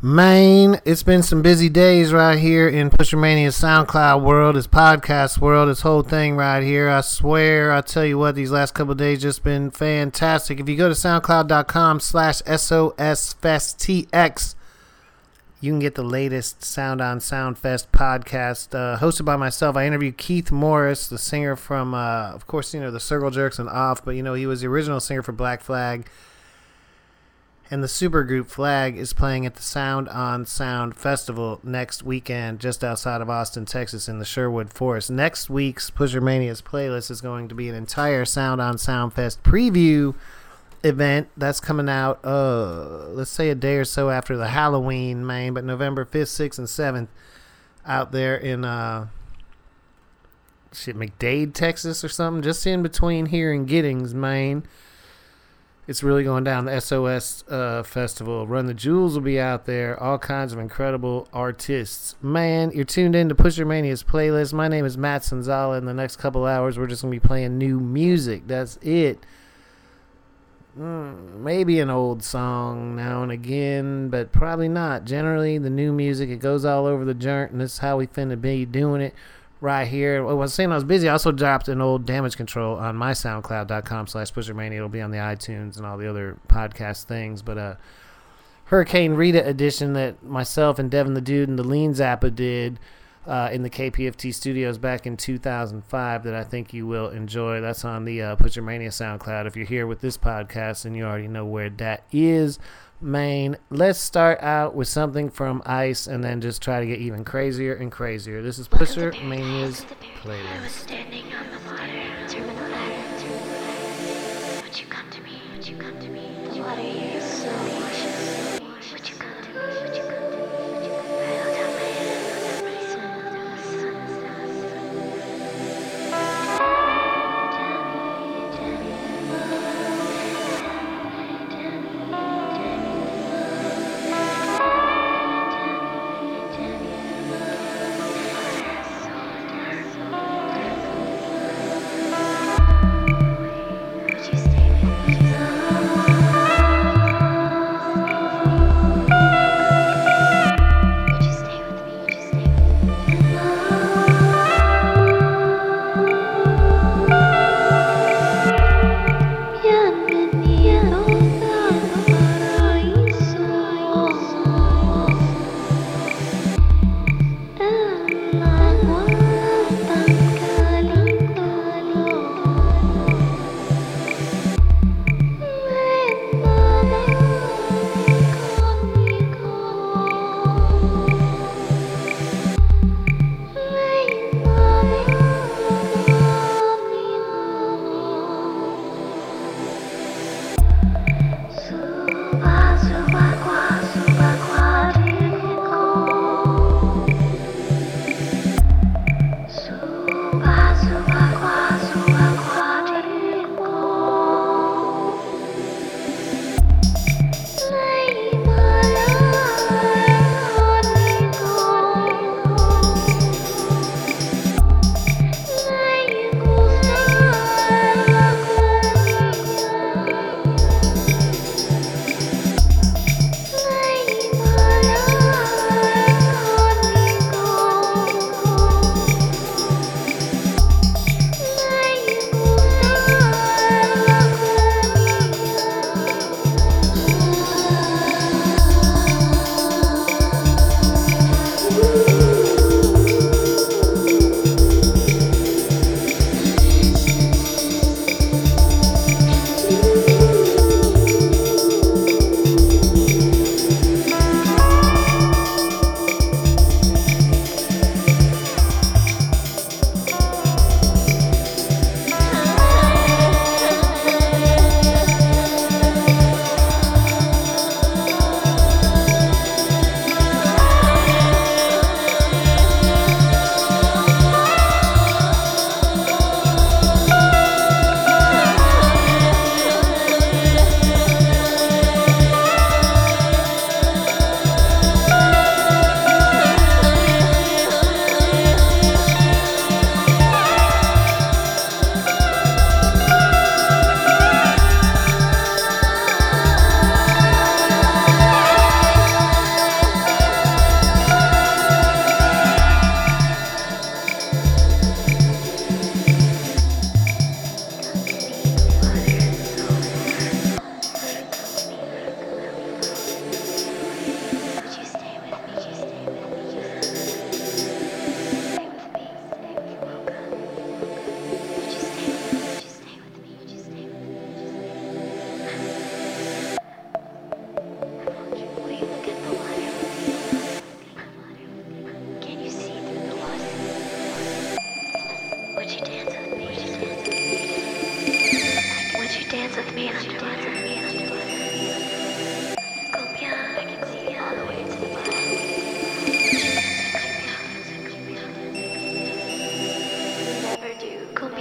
Maine, it's been some busy days right here in Pusher Mania SoundCloud world, this podcast world, this whole thing right here. I swear, I tell you what, these last couple days just been fantastic. If you go to soundcloud.com slash SOSFestTX, you can get the latest Sound on Soundfest podcast uh, hosted by myself. I interviewed Keith Morris, the singer from, uh, of course, you know, the Circle Jerks and Off, but, you know, he was the original singer for Black Flag and the supergroup Flag is playing at the Sound on Sound Festival next weekend, just outside of Austin, Texas, in the Sherwood Forest. Next week's Pusher Mania's playlist is going to be an entire Sound on Sound Fest preview event that's coming out, uh, let's say a day or so after the Halloween, main, but November 5th, 6th, and 7th out there in, uh, shit, McDade, Texas or something, just in between here and Giddings, Maine it's really going down. The SOS uh, festival, Run the Jewels will be out there. All kinds of incredible artists. Man, you're tuned in to Pusher Mania's playlist. My name is Matt Sonzala. In the next couple hours, we're just gonna be playing new music. That's it. Mm, maybe an old song now and again, but probably not. Generally, the new music it goes all over the joint, and this is how we finna be doing it right here. I was saying I was busy. I also dropped an old damage control on my SoundCloud.com slash Pushermania. It'll be on the iTunes and all the other podcast things. But uh, Hurricane Rita edition that myself and Devin the Dude and the Lean Zappa did uh, in the KPFT studios back in 2005 that I think you will enjoy. That's on the uh, SoundCloud. If you're here with this podcast, and you already know where that is. Maine. Let's start out with something from Ice and then just try to get even crazier and crazier. This is Pusher Mania's playlist.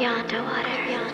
Beyond the water. Beyond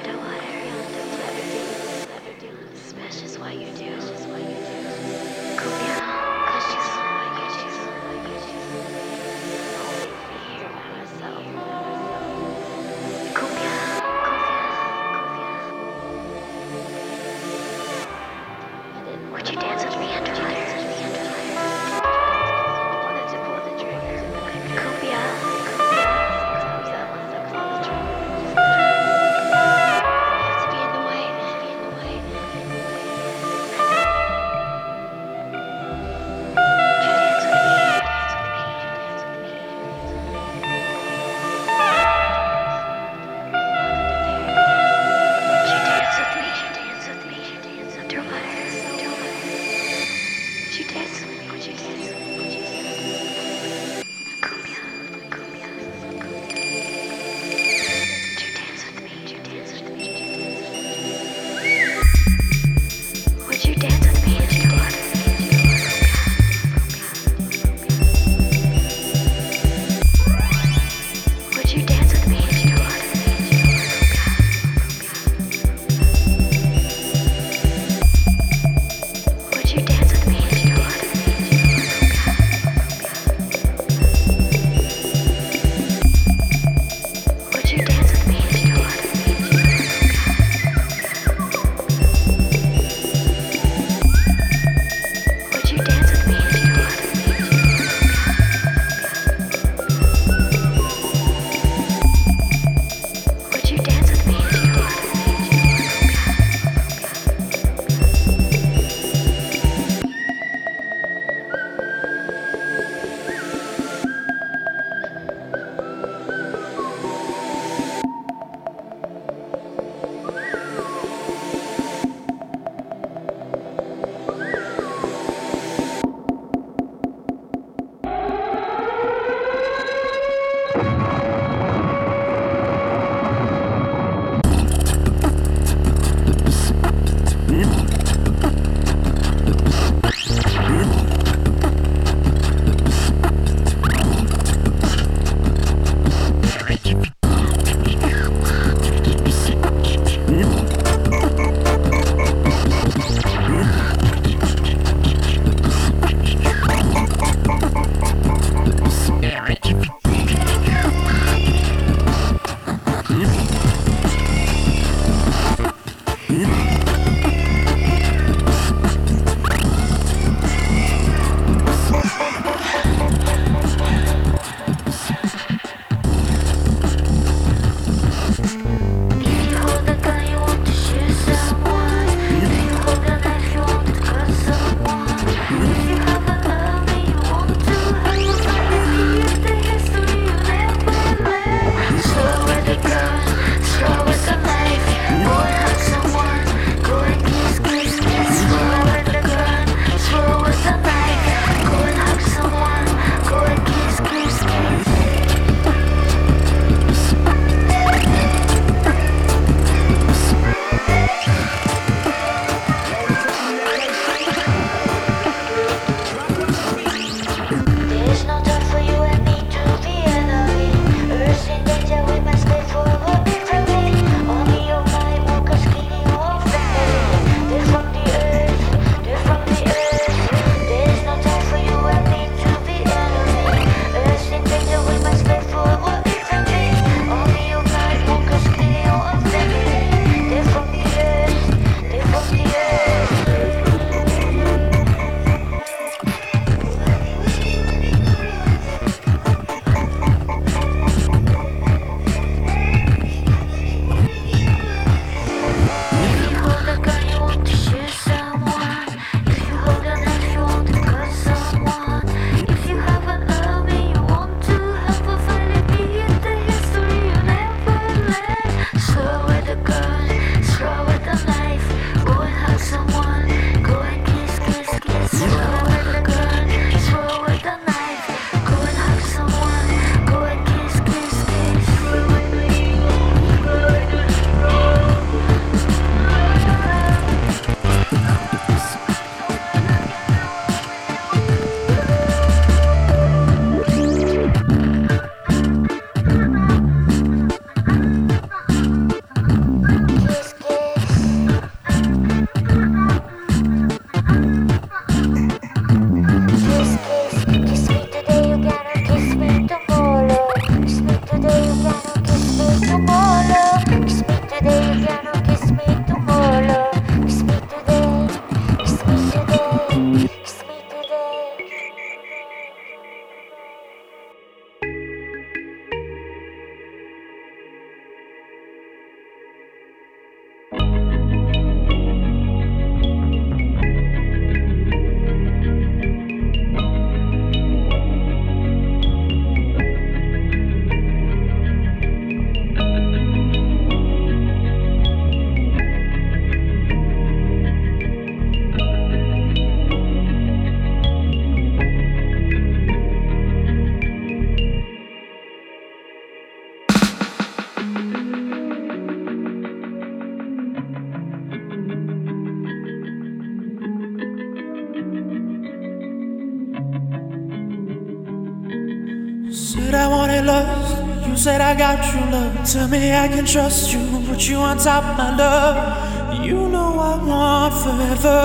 Tell me I can trust you, put you on top my love. You know I want forever.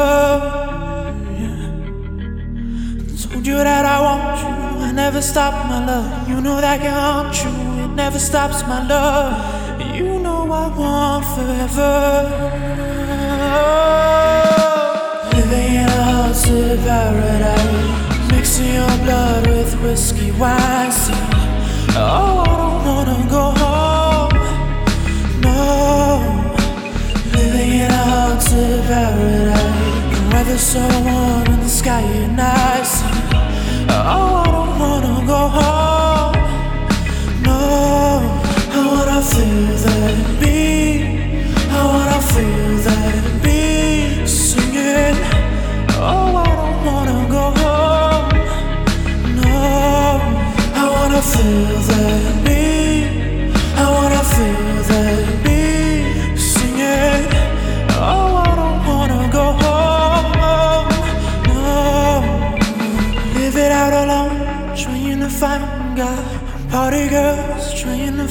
Yeah. Told you that I want you, I never stop my love. You know that can haunt you, it never stops my love. You know I want forever. Living in a haunted paradise. Mixing your blood with whiskey wine. Oh, I don't wanna go home. A paradise. The weather's so warm and the sky is nice. Oh, I don't wanna go home. No, I wanna feel that beat.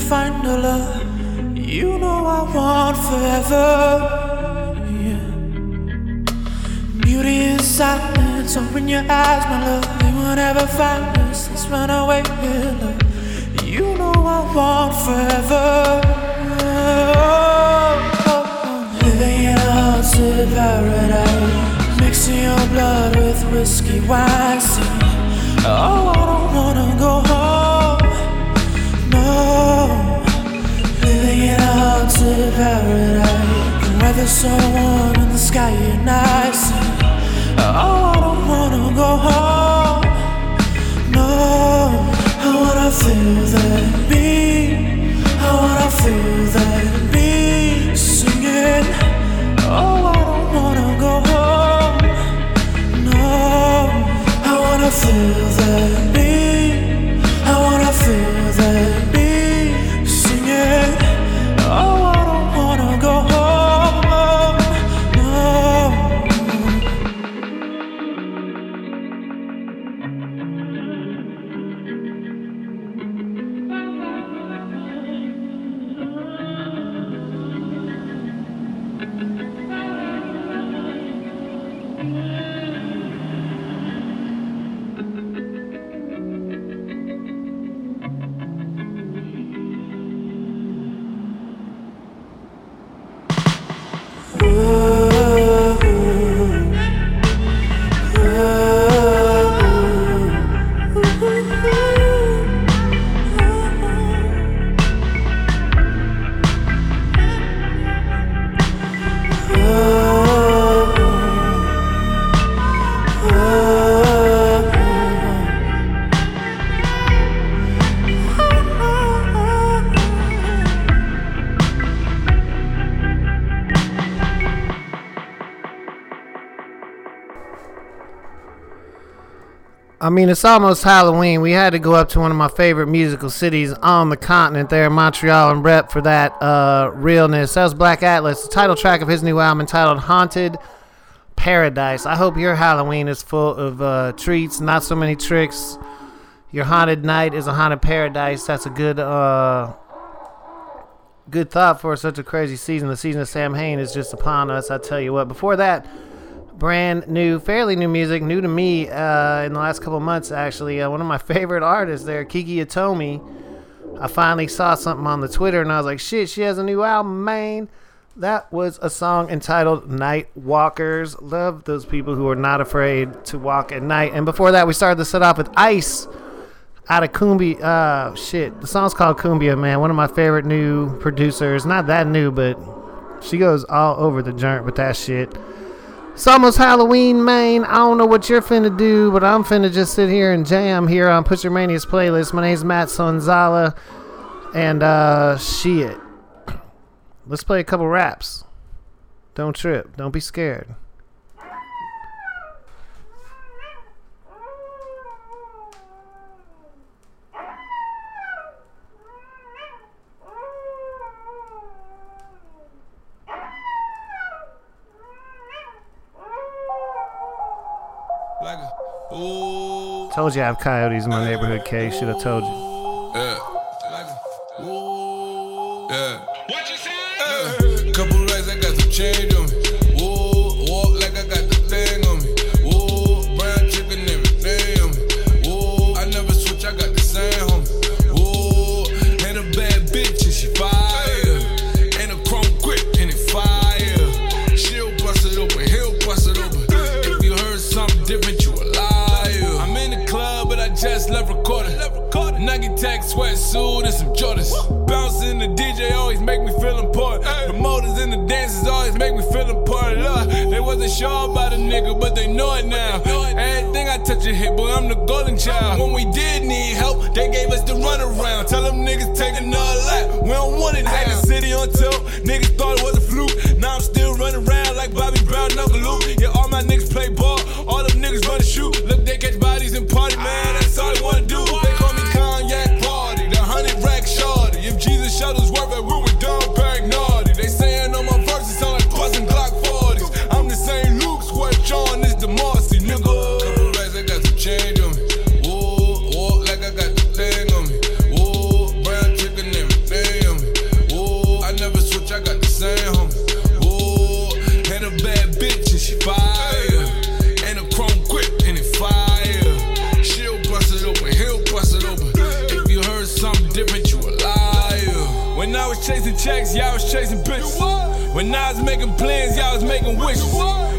Find a love. You know I want forever. Beauty in silence, open your eyes, my love. They will never find us. Let's run away, with love. You know I want forever. Oh, living in a haunted paradise, mixing your blood with whiskey wine. Oh, I don't wanna go home. No, a haunted paradise. The weather's so warm and the sky is nice. Oh, I don't wanna go home. No, I wanna feel that beat. I wanna feel that beat. Singing. Oh, I don't wanna go home. No, I wanna feel that I mean, it's almost Halloween. We had to go up to one of my favorite musical cities on the continent there, Montreal, and rep for that uh, realness. That was Black Atlas, the title track of his new album entitled Haunted Paradise. I hope your Halloween is full of uh, treats, not so many tricks. Your haunted night is a haunted paradise. That's a good uh, good thought for such a crazy season. The season of Samhain is just upon us. I tell you what. Before that, brand new, fairly new music, new to me uh, in the last couple months. Actually, uh, one of my favorite artists there, Kiki Hitomi. I finally saw something on the Twitter, and I was like, "Shit, she has a new album, man." That was a song entitled Night Walkers. Love those people who are not afraid to walk at night. And before that, we started the set off with Ice out of Cumbia. Uh, shit. The song's called Cumbia, man. One of my favorite new producers. Not that new, but she goes all over the joint with that shit. It's almost Halloween, man. I don't know what you're finna do, but I'm finna just sit here and jam here on Pusher Mania's playlist. My name's Matt Sonzala. And, uh, shit. Let's play a couple raps. Don't trip. Don't be scared. Told you I have coyotes in my neighborhood, K. Should have told you. Nike Tech sweatsuit and some Jordans. Bouncing the DJ always make me feel important. The motors and the dances always make me feel important. Look, they wasn't sure about a nigga, but they know it now. Everything I touch a hit, boy, I'm the golden child. When we did need help, they gave us the runaround. Tell them niggas take another lap. We don't want it now. Had the city on tilt, niggas thought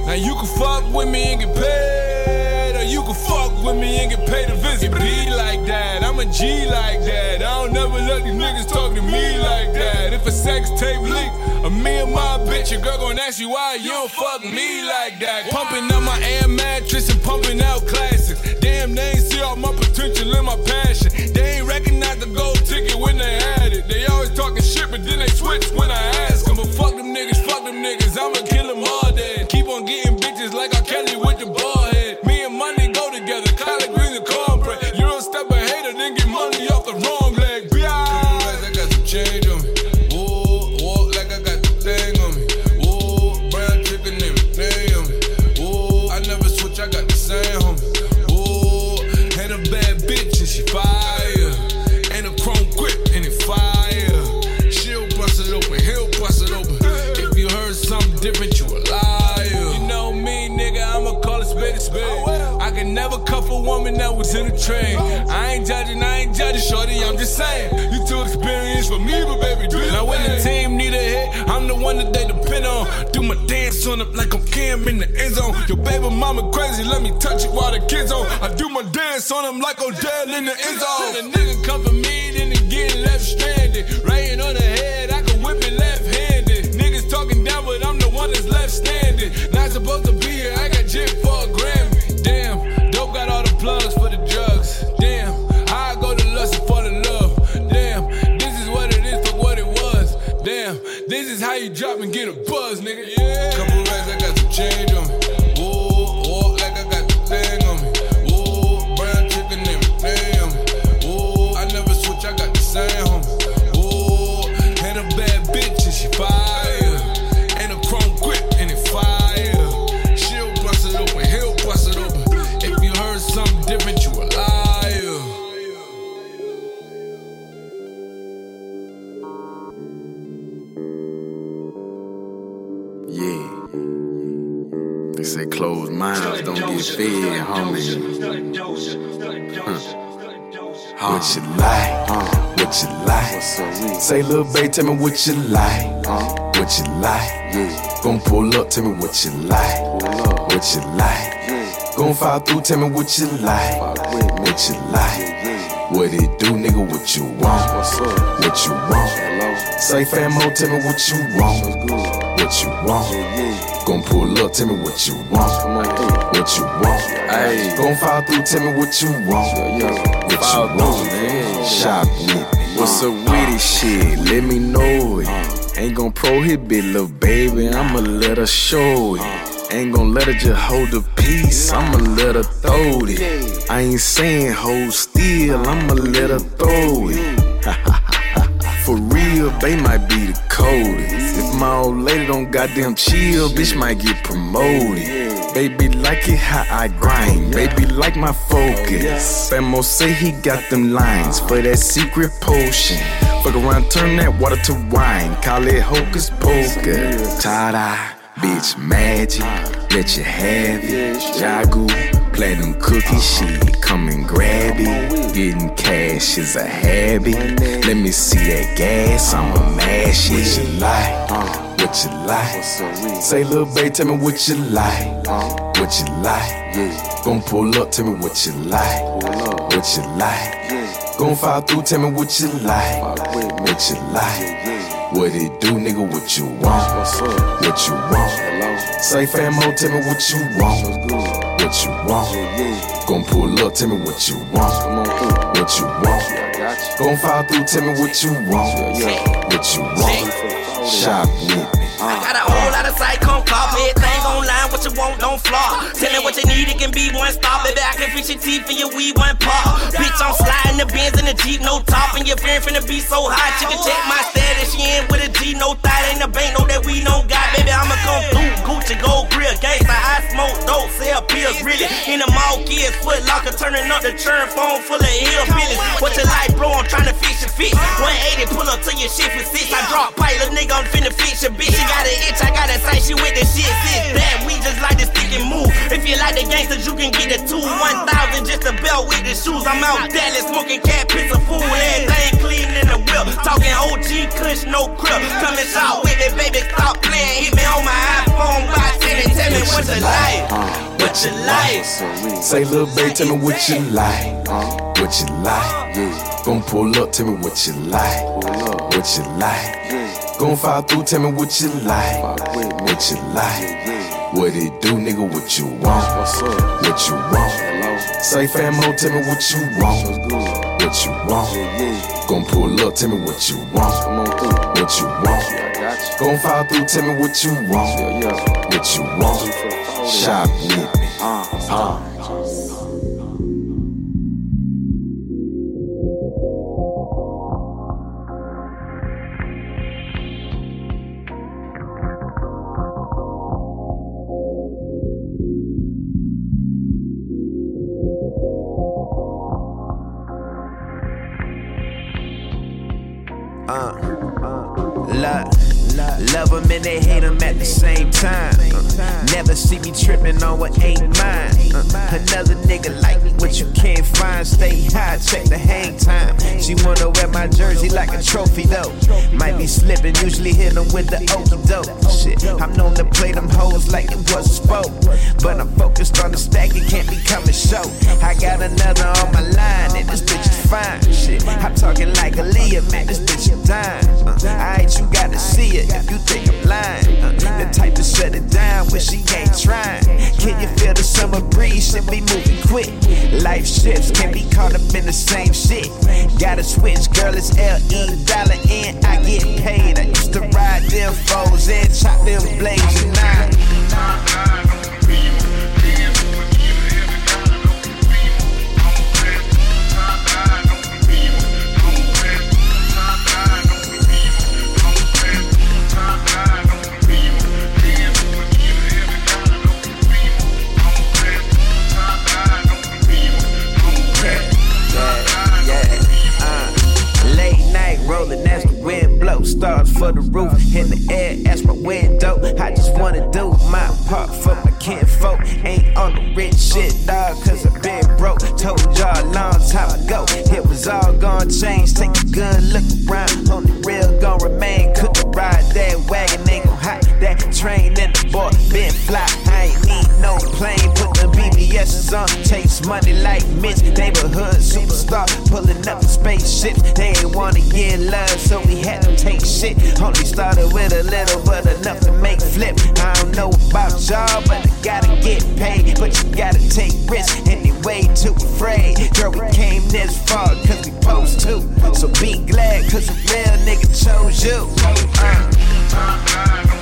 Now you can fuck with me and get paid, or you can fuck with me and get paid to visit. It be like that, I'm a G like that. I don't never let these niggas talk to me like that. If a sex tape leak, or me and my bitch, your girl gon' ask you why you don't fuck me like that. Pumping out my air mattress and pumping out classics. Damn, they ain't see all my potential and my passion. They ain't recognize the gold ticket when they had it. They always talking shit, but then they switch when I ask them. But fuck them niggas, fuck them niggas, I'ma kill them one that they depend on. Do my dance on it like I'm Cam in the end zone. Your baby mama crazy, let me touch it while the kids on. I do my dance on them like Odell in the end zone. The nigga come for me, drop and get a buzz, nigga. Say, little babe, tell me what you like. What you like? Gon' pull up, tell me what you like. What you like? Gon' follow through, tell me what you like. What you like? What it do, nigga? What you want? What you want? Say, famo, tell me what you want. What you want? Gon' pull up, tell me what you want. What you want? Ayy, gon' follow through, tell me what you want. What you want? Shop with me. What's up with this shit? Let me know it. Ain't gon' prohibit, little baby. I'ma let her show it. Ain't gon' let her just hold the piece. I'ma let her throw it. I ain't saying hold still. I'ma let her throw it. For real, they might be the coldest. If my old lady don't goddamn chill, bitch might get promoted. Baby like it how I grind, baby like my focus. Famo say he got them lines for that secret potion. Fuck around, turn that water to wine, call it hocus pocus. Ta-da, bitch magic, let you have it. Jagu, platinum cookie shit, come and grab it. Getting cash is a habit. Let me see that gas, I'ma mash it. What you like? What you like? Say, little babe, tell me what you like. What you like? Gon' pull up, tell me what you like. What you like. Gon' fall through, tell me what you like. What you like. What it do, nigga, what you want? What you want? Say famo, oh, tell me what you want. What you want? Gon' pull up, tell me what you want. What you want? Gon' fall through, tell me what you want. What you want? Shop with me. I got a whole lot of sight, come me. Everything online, what you want, don't flaw. Tell me what you need, it can be one stop. Baby, I can fix your teeth and your weed one pop. Bitch, I'm sliding the Benz in the Jeep, no top. And your friend finna be so hot. You can check my status, she in with a G, no thought. Ain't a bank, no that we no got. Baby, I'ma come through. Gucci, gold grill, gangsta. I smoke dope, sell pills, really. In the mall, kids, foot locker, turning up the churn phone full of hillbillies. What you like, bro? I'm trying to fix your fit. 180, pull up to your shit for six. I drop pilot, nigga, I'm finna fix your bitch. Got an itch, I gotta say she with the shit. Sit back, we just like to stick and move. If you like the gangsters, you can get the two. 1,000 just a belt with the shoes. I'm out Dallas smoking cat, piss a fool. Everything clean in the whip. Talking OG Kush, no crib. Come and shot with it, baby. Stop playing. Hit me on my iPhone by 10 and tell me what you like. What you like. Say, little baby, tell me what you like. What you like. Gon' pull up, tell me what you like. What you like. Gon' fall through, tell me what you like. What you like. What it do, nigga, what you want. What you want. Say, famo, tell me what you want. What you want. Gon' pull up, tell me what you want. What you want. Gon' fall through, tell me what you want. What you want. Shop with me. Uh. Uh, uh, Love, love them and they hate them at the same time. Uh, never see me tripping on what ain't mine. Uh, another nigga like me, what you can't find. Stay high, check the hang time. She wanna wear my jersey like a trophy though. Might be slipping, usually hit them with the okey doke. Shit, I'm known to play them hoes like it was a sport. But I'm focused on the stack, it can't become a show. I got another on my line, and this bitch is fine. Shit, I'm talking like a Aaliyah, man, this bitch is dime. Uh, Alright, you gotta see it you think I'm lying. Uh, the type to shut it down when she ain't trying. Can you feel the summer breeze? Should be moving quick. Life shifts, can't be caught up in the same shit. Gotta switch, girl, it's L-E, dollar in, I get paid. I used to ride them foes and chop them blades at night. Rolling as the wind blows. Stars for the roof in the air as my window. I just wanna do my part for my kinfolk. Ain't on the rich shit, dog, cause I been broke. Told y'all a long time ago, it was all gonna change. Take a good look around, on the real gon' remain. Couldn't ride that wagon, ain't gon' hot that train. And the boy been fly, I ain't need no plane. Put the BBS's on, chase money like Mitch. Neighborhood superstar, pulling up the spaceships. They ain't wanna get love, so we had to take shit. Only started with a little, but enough to make flip. I don't know about y'all, but I gotta get paid. But you gotta take risks, and they way too afraid. Girl, we came this far, cause we supposed to. So be glad, cause a real nigga chose you. Uh.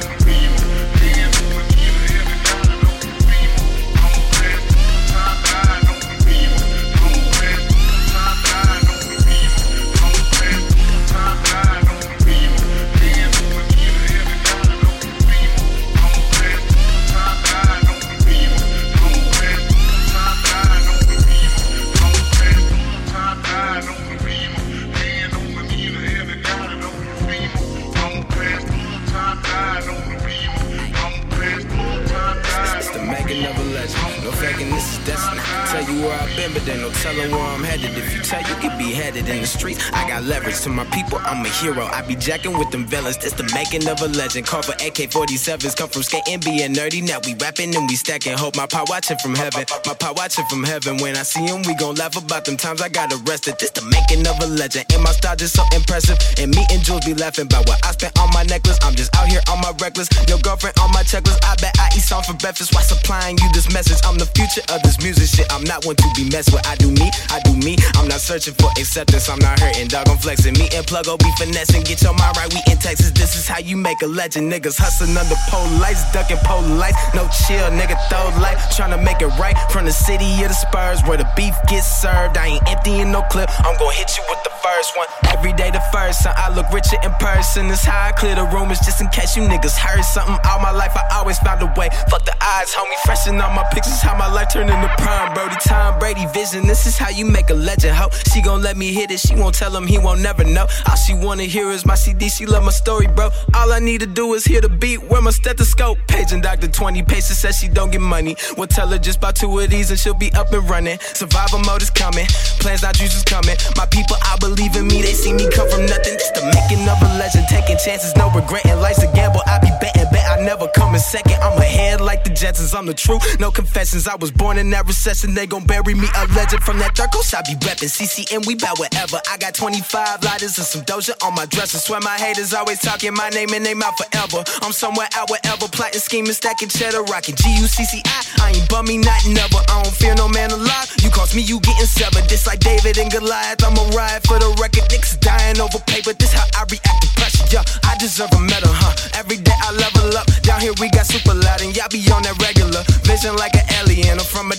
Where I'm headed. If you tell, you could be headed in the streets. I got leverage to my people, I'm a hero. I be jacking with them villains. This the making of a legend. Call for AK 47s, come from skating, being nerdy. Now we rapping and we stacking. Hope my pop watching from heaven. My pop watching from heaven. When I see him, we gon' laugh about them times I got arrested. This the making of a legend. And my style just so impressive. And me and Jules be laughing about what I spent on my necklace. I'm just out here on my reckless. Your girlfriend on my checklist. I bet I eat some for breakfast. Why supplying you this message? I'm the future of this music shit. I'm not one to be messed with. I do me, I do me. I'm not searching for acceptance. I'm not hurting, dog. I'm flexing. Me and Pluggo be finessing. Get your mind right. We in Texas. This is how you make a legend. Niggas hustling under pole lights, ducking pole lights. No chill, nigga. Throw light. Trying to make it right from the city of the Spurs where the beef gets served. I ain't emptying no clip. I'm gonna hit you with the first one. Every day the first, son. I look richer in person. It's how I clear the rumors just in case you niggas heard something. All my life I always found a way. Fuck the eyes, homie. Freshen on my pictures. How my life turned into prime. Brody, Tom Brady vision. This is how you make a legend, ho. She gon' let me hit it. She won't tell him he won't never know. All she wanna hear is my CD. She love my story, bro. All I need to do is hear the beat. Wear my stethoscope. Paging Dr. 20 paces says she don't get money. We'll tell her just buy two of these and she'll be up and running. Survival mode is coming. Plans not juice is coming. My people, I believe in me. They see me come from nothing. It's the making of a legend. Taking chances, no regretting. Life's a gamble. I be betting, bet I never come in second. I'm ahead like the Jetsons. I'm the truth. No confessions. I was born in that recession. They gon' bury me a legend from that third coast. I be reppin'. CCM, we bout whatever. I got 25 lighters and some doja on my dresser. Swear my haters always talking my name and name out forever. I'm somewhere out wherever. Plotting, scheming, stacking cheddar, rocking G-U-C-C-I. I ain't bummy, not never. I don't fear no man alive. You cost me, you getting severed. This like David and Goliath. I'ma ride for the record. Niggas dying over paper. This how I react to pressure. Yeah, I deserve a medal, huh? Every day I level up. Down here we got super loud and y'all be on that regular. Vision like an alien. I'm from a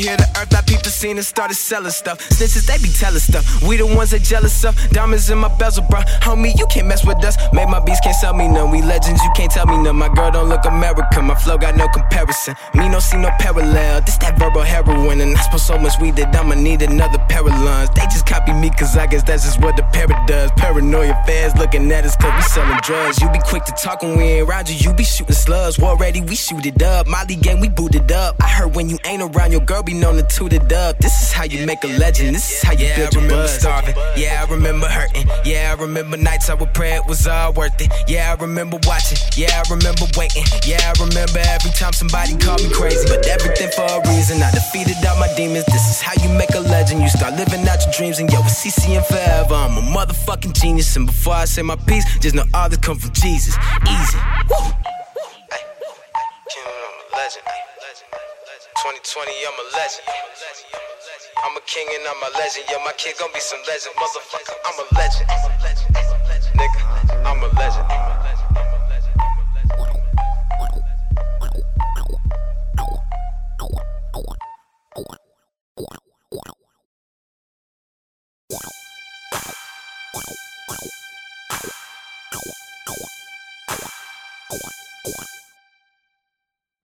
here to earth. I scene and started selling stuff. Snitches, they be telling stuff. We the ones that jealous of. Diamonds in my bezel, bro. Homie, you can't mess with us. Make my beats can't sell me none. We legends, you can't tell me none. My girl don't look American. My flow got no comparison. Me no see no parallel. This that verbal heroin. And I suppose so much weed that I'ma need another pair of lungs. They just copy me cause I guess that's just what the parrot does. Paranoia fans looking at us cause we selling drugs. You be quick to talk when we ain't around you. You be shooting slugs. War ready, we shoot it up. Molly gang, we boot it up. I heard when you ain't around, your girl be known to toot it up. This is how you make a legend. This is how you Yeah, build I your remember buzz. starving. Yeah, I remember hurting. Yeah, I remember nights I would pray it was all worth it. Yeah, I remember watching. Yeah, I remember waiting. Yeah, I remember every time somebody called me crazy. But everything for a reason. I defeated all my demons. This is how you make a legend. You start living out your dreams. And yo, it's CCN forever. I'm a motherfucking genius. And before I say my piece, just know all this come from Jesus. Easy. Woo. King, I'm a legend. ay. 2020, I'm a legend. I'm a king and I'm a legend. Yeah, my kid gon' be some legend. Motherfucker, I'm a legend. Nigga, I'm a legend.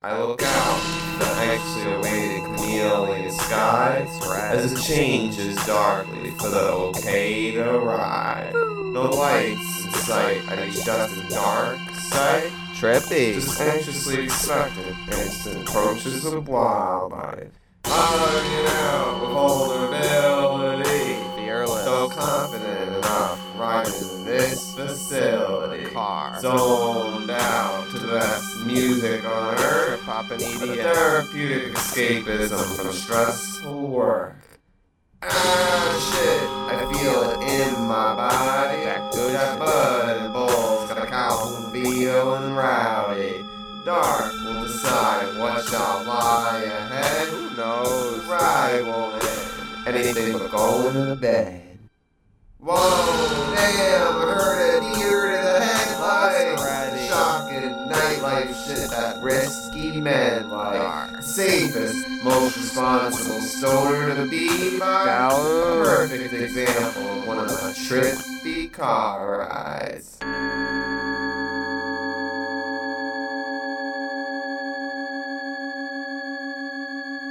I look out, chameleon skies, as it changes darkly for the okay to ride. No lights in sight, and it's just a dark sight. Trippy. Just anxiously expectant, instant approaches of wildlife. Hugging out with vulnerability. Fearless. So confident enough, riding in this facility. Car. Zoned out to the best music on earth. Poppin' EDM. therapeutic escapism from stressful work. Ah, shit, I feel it in my body. That good That bud and balls got a cow feeling rowdy. Dark will decide what shall lie ahead. Who knows? Right won't end. Anything but going to bed. Whoa, damn, I heard a deer to the headlights. Shocking nightlife shit that risky men like. Safest, most responsible stoner to be by. Gallows. Perfect example of one of my trippy car rides.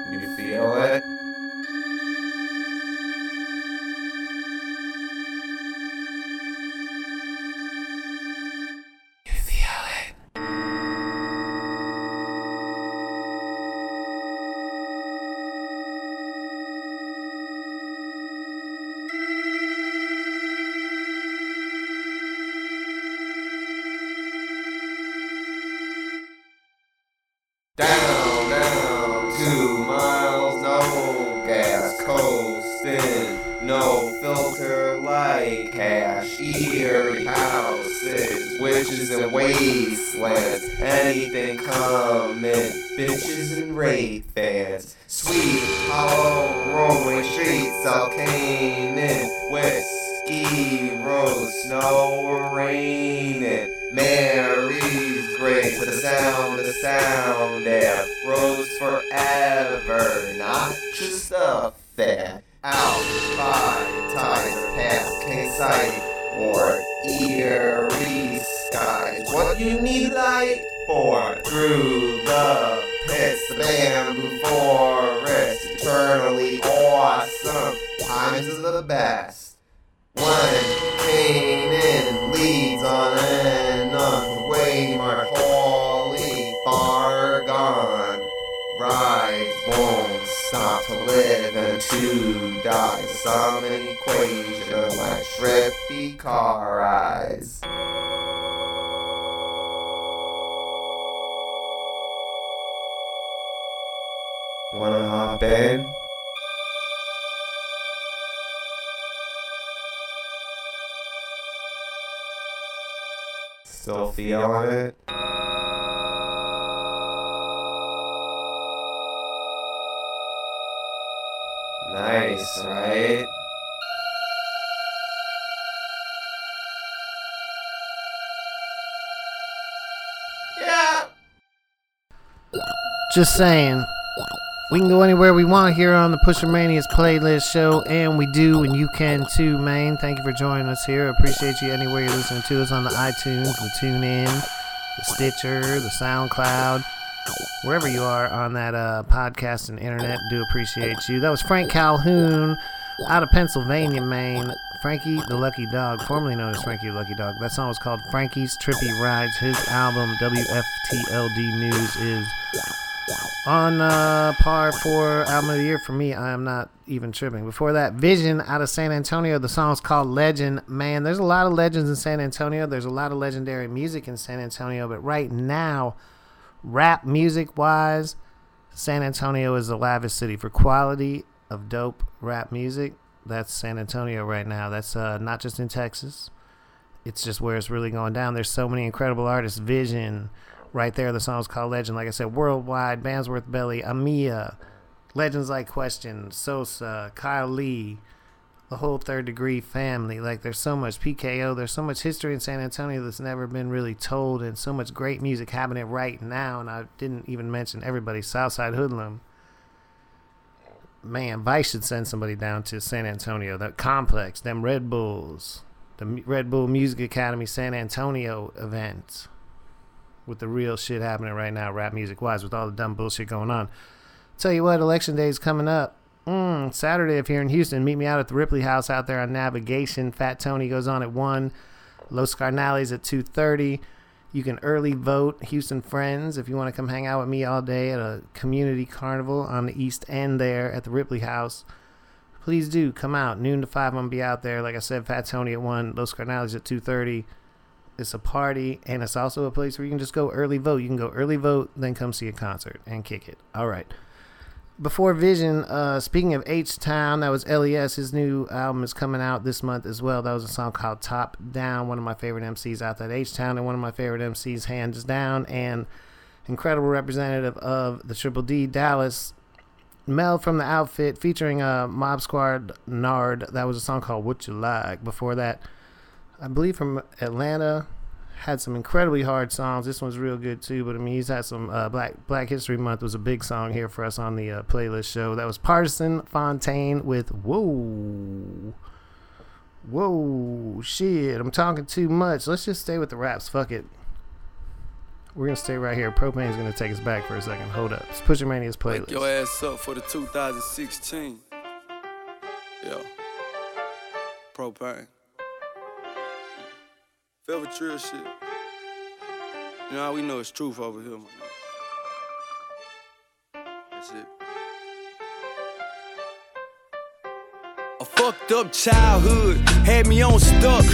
You feel it? Just saying. We can go anywhere we want here on the Pusher Mania's playlist show, and we do, and you can too, man. Thank you for joining us here. Appreciate you anywhere you're listening to us on the iTunes, the TuneIn, the Stitcher, the SoundCloud, wherever you are on that uh, podcast and internet. Do appreciate you. That was Frank Calhoun out of Pennsylvania, Maine. Frankie the Lucky Dog, formerly known as Frankie the Lucky Dog. That song was called Frankie's Trippy Rides. His album, WFTLD News, is on uh, par for album of the year for me. I am not even tripping. Before that, Vision out of San Antonio. The song's called Legend. Man, there's a lot of legends in San Antonio. There's a lot of legendary music in San Antonio, but right now, rap music wise, San Antonio is the lavish city for quality of dope rap music. That's San Antonio right now. That's uh, not just in Texas. It's just where it's really going down. There's so many incredible artists. Vision, right there. The song song's called Legend. Like I said, worldwide. Bandsworth Belly, Amia, legends like Question, Sosa, Kyle Lee, the whole Third Degree family. Like there's so much PKO. There's so much history in San Antonio that's never been really told, and so much great music happening right now. And I didn't even mention everybody. Southside Hoodlum. Man, Vice should send somebody down to San Antonio. That complex, them Red Bulls, the Red Bull Music Academy San Antonio event with the real shit happening right now, rap music wise, with all the dumb bullshit going on. Tell you what, election day is coming up. Mm, Saturday, if you're in Houston, meet me out at the Ripley House out there on Navigation. Fat Tony goes on at one. Los Carnales at two thirty. You can early vote, Houston friends, if you want to come hang out with me all day at a community carnival on the East End there at the Ripley House. Please do come out. Noon to five, I'm gonna be out there. Like I said, Fat Tony at one, Los Carnales at two thirty it's a party and it's also a place where you can just go early vote. You can go early vote, then come see a concert and kick it. All right. Before Vision, uh, speaking of H Town, that was LES. His new album is coming out this month as well. That was a song called Top Down, one of my favorite MCs out that H Town, and one of my favorite MCs, Hands Down, and incredible representative of the Triple D Dallas. Mel from the outfit featuring uh, Mob Squad Nard. That was a song called What You Like. Before that, I believe from Atlanta. Had some incredibly hard songs. This one's real good too. But I mean, he's had some uh, Black Black History Month was a big song here for us on the uh, playlist show. That was Partisan Fontaine with Whoa, Whoa, shit! I'm talking too much. Let's just stay with the raps. Fuck it. We're gonna stay right here. Propain's gonna take us back for a second. Hold up. It's Pusher Mania's playlist. Wake your ass up for the 2016. Yeah. Propain. Velvet Trill shit. You know how we know it's truth over here, man. That's it. A A fucked up childhood had me on stuck.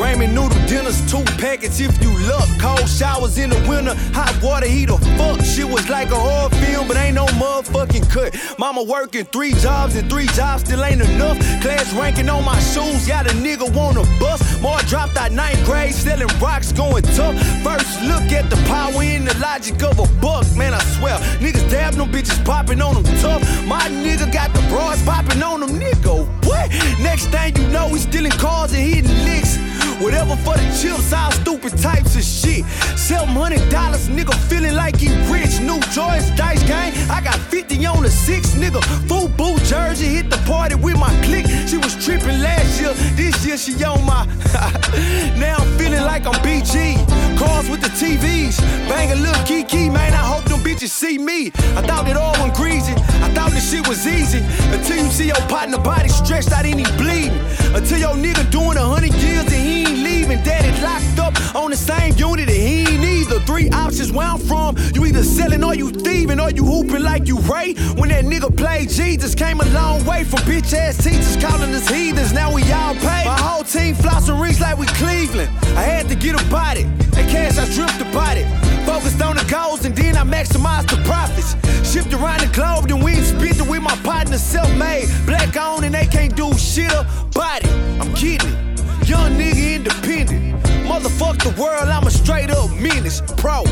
Ramen noodle dinners, two packets if you luck. Cold showers in the winter, hot water heater. Fuck, shit was like a horror film, but ain't no motherfucking cut. Mama working three jobs and three jobs still ain't enough. Class ranking on my shoes, got a nigga wanna bust. More dropped out ninth grade, selling rocks, going tough. First look at the power in the logic of a buck, man. I swear, niggas dab them bitches popping on them tough. My nigga got the broads popping on them, nigga. What? Next thing you know, we stealing cars and hitting licks. Whatever for the chips, all stupid types of shit. Seven hundred dollars, nigga feeling like he rich. New Joyce dice game, I got 50 on the six, nigga. Full boot jersey, hit the party with my clique. She was tripping last year, this year she on my. now I'm feeling like I'm BG. Cars with the TVs, bang a little kiki, man. I hope them bitches see me. I thought it all went greasy, I thought this shit was easy. Until you see your partner body stretched out and he bleeding. Until your nigga doing a hundred years and he leaving. Daddy locked up on the same unit and he ain't either. Three options where I'm from. You either selling or you thieving or you hooping like you Ray. When that nigga played Jesus, came a long way from bitch ass teachers calling us heathens. Now we all pay. My whole team flossing rings like we Cleveland. I had to get about it. And cash, I dripped about it. Focused on the goals and then I maximized the profits. Shipped around the globe, then we spent it with my partner, self-made. Black on and they can't do shit about it. I'm kidding. Young nigga independent. Motherfuck the world, I'm a straight up menace. Pro.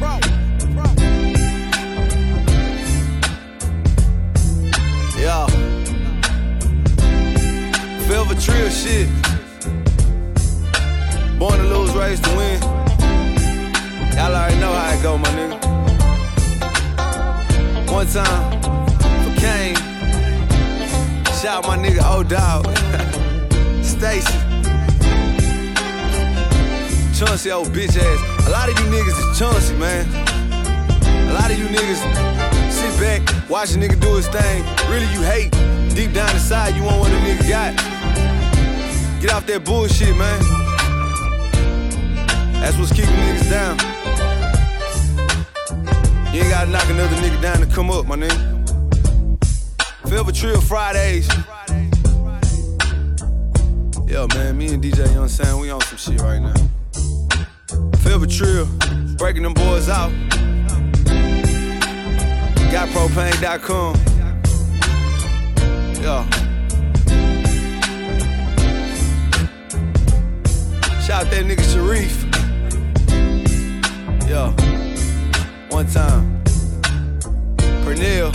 Pro. Pro. Yeah. Velvet Trill shit. Born to lose, raised to win. Y'all already know how it go, my nigga. One time for Kane. Shout my nigga old Dog. Stacy. Chauncey old bitch ass. A lot of you niggas is Chauncey, man. A lot of you niggas sit back, watch a nigga do his thing. Really, you hate. Deep down inside, you want what a nigga got. Get off that bullshit, man. That's what's keeping niggas down. You ain't gotta knock another nigga down to come up, my nigga. Velvet Trill Fridays. Yo, man, me and DJ, you know what I'm saying? We on some shit right now. Velvet Trill, breaking them boys out. GotPropane.com. Yo. Shout out that nigga Sharif. Yo. One time. Pernell.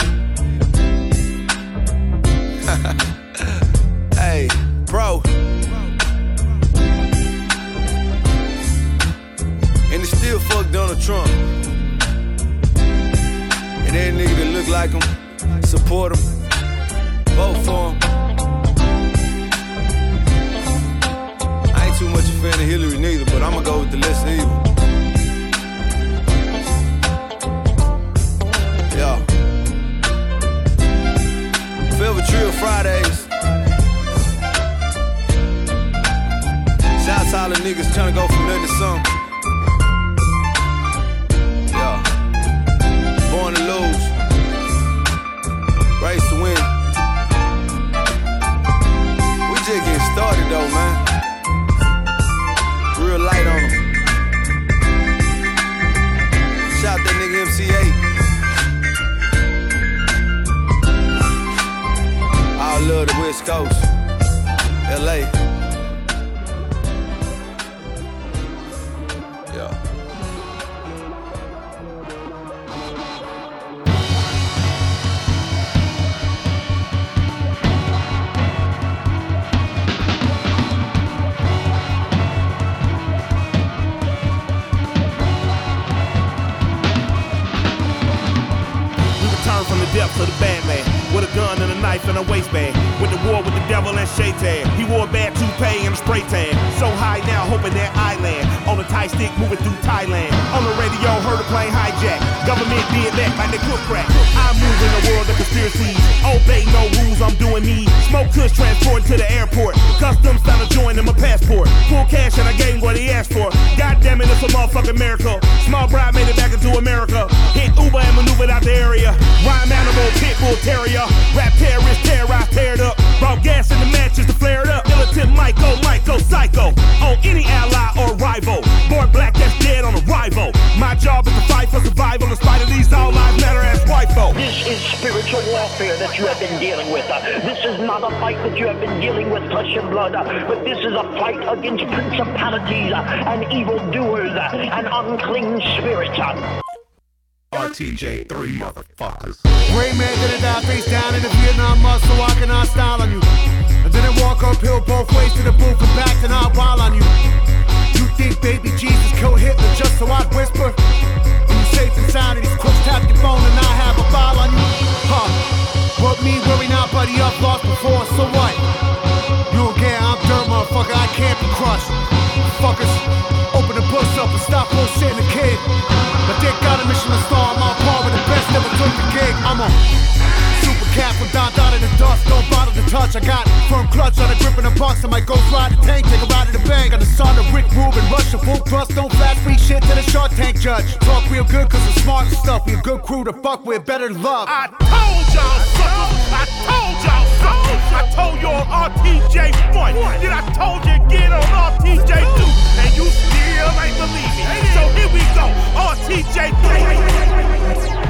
hey, bro. And it's still fuck Donald Trump. And that nigga that look like him, support him, vote for him. I ain't too much a fan of Hillary neither, but I'ma go with the less evil. Yeah. Velvet Trill Fridays. Shout out to all the niggas trying to go from nothing to something. Shark Tank judge. Talk real good cause we're smart stuff. We a good crew to fuck with, better love. I told y'all suckers, I told y'all suckers. I told you on RTJ one, then I told you get on RTJ two, and you still ain't believe me. So here we go, RTJ three.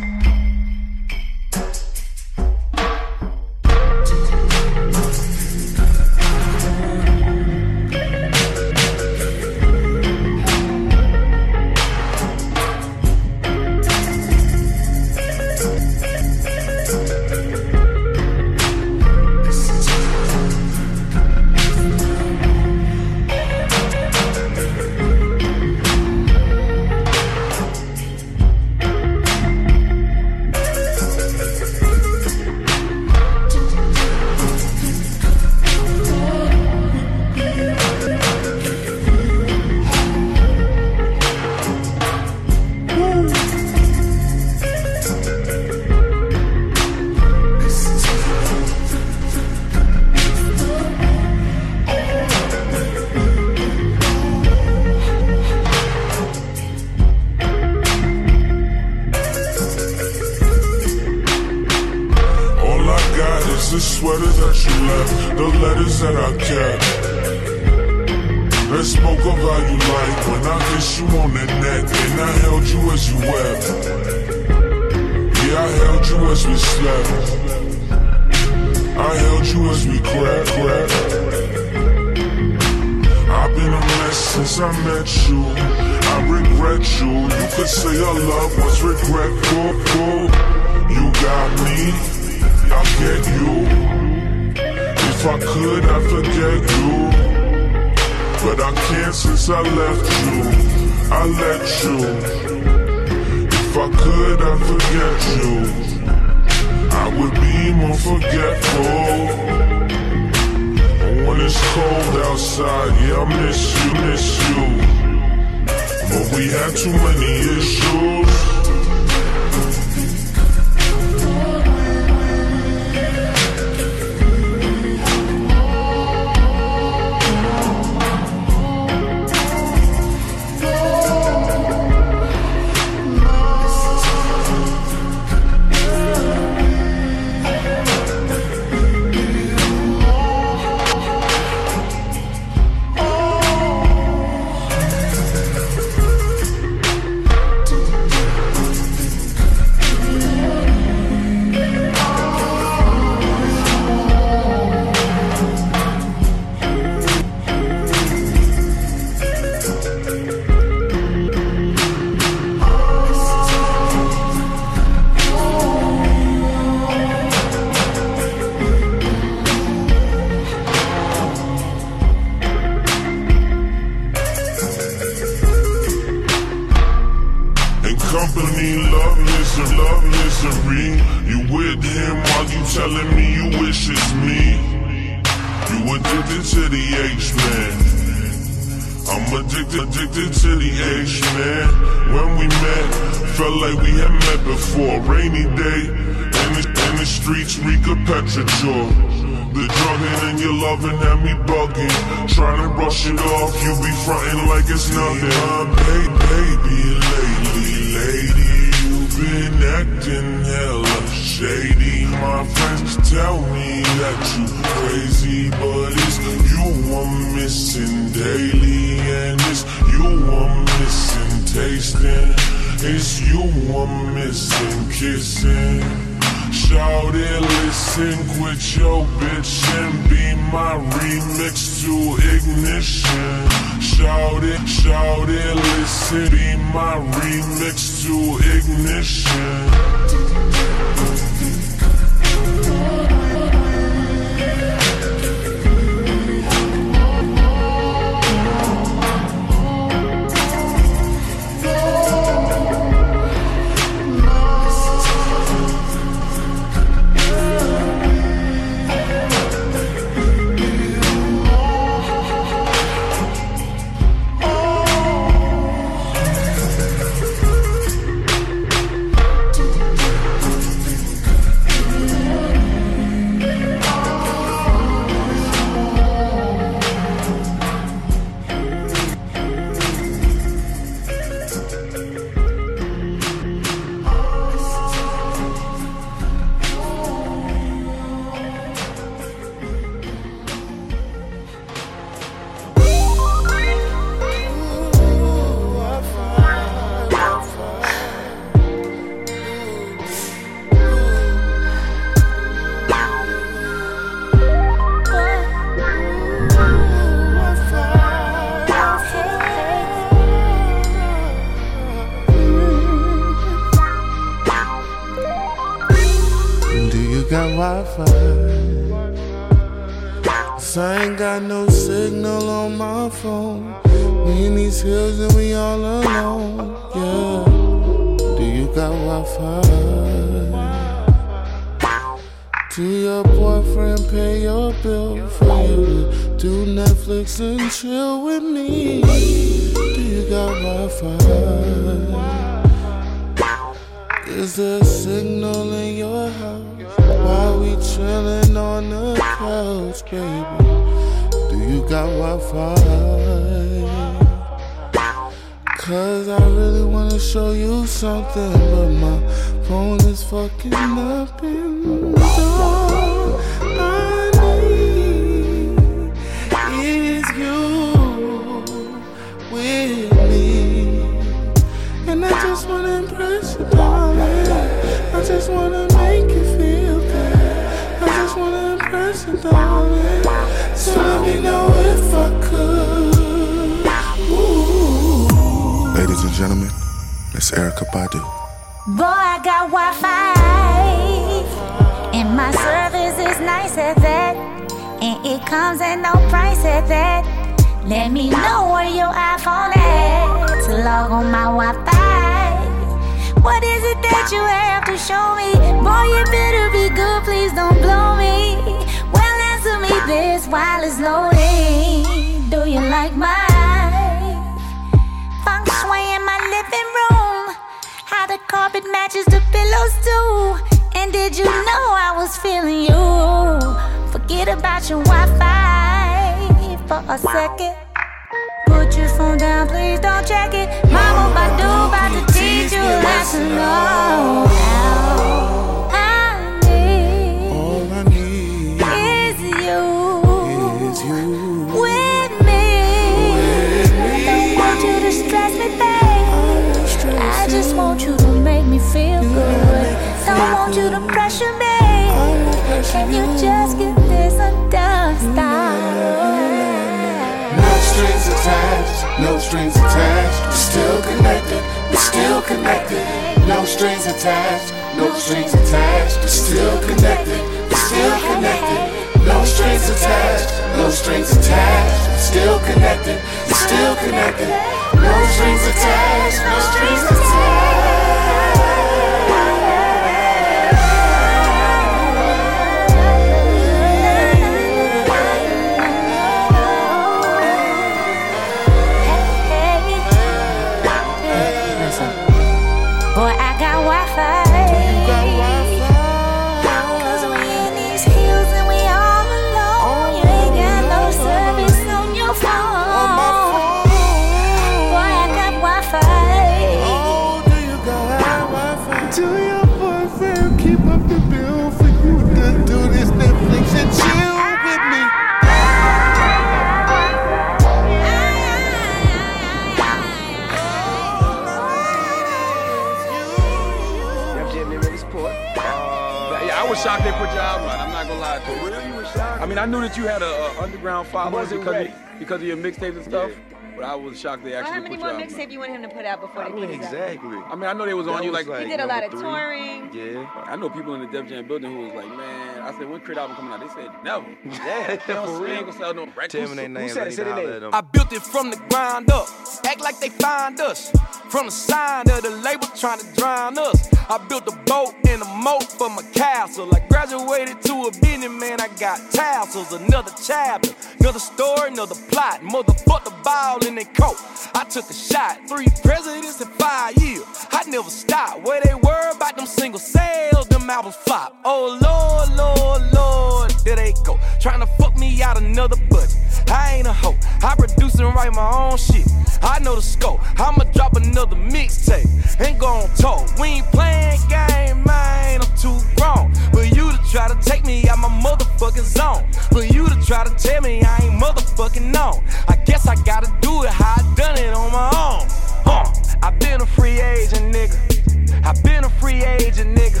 Because of, your mixtapes and stuff. But I was shocked they Well, actually how many put more your album. mixtape you want him to put out before they put his album? Exactly. I mean, I know they was That on you was like. He did a lot of three. touring. Yeah. I know people in the Def Jam building who was like, man, I said, when K.R.I.T. album coming out? They said, never. Yeah, They don't for real. ain't gonna sell no records. Tell me their names. said it? need Say to their holler name. at them. I built it from the ground up. Act like they find us. From the sign of the label trying to drown us. I built a boat and a moat for my castle. I graduated to a business man. I got tassels. Another chapter, another story, another plot. Motherfuck the ball in their coat. I took a shot. Three presidents in five years. I never stopped. Where they were about them single sales, them albums flop. Oh Lord, Lord, Lord, there they go. Trying to fuck me out another budget. I ain't a hoe. I produce and write my own shit. I know the scope. I'ma drop another mixtape. Ain't gon' talk. We ain't playing game, man. I'm too grown. For you to try to take me out my motherfucking zone. For you to try to tell me I ain't motherfucking known. I guess I gotta do it how I done it on my own. Huh. I been a free agent, nigga. I been a free agent, nigga.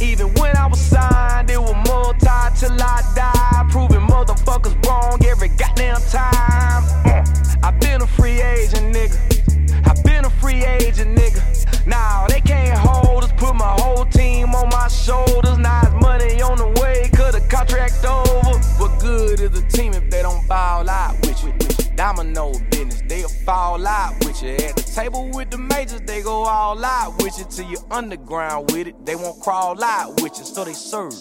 Even when I was signed, it was multi till I die. Proving motherfuckers wrong every goddamn time. Uh, I been a free agent, nigga. I been a free agent, nigga. Now they can't hold us, put my whole team on my shoulders. Now it's money on the way, cut the contract over. What good is a team if they don't ball out with you? Domino business, they'll fall out with you. At the table with the majors, they go all out with you. Till you underground with it, they won't crawl out with you. So they serve.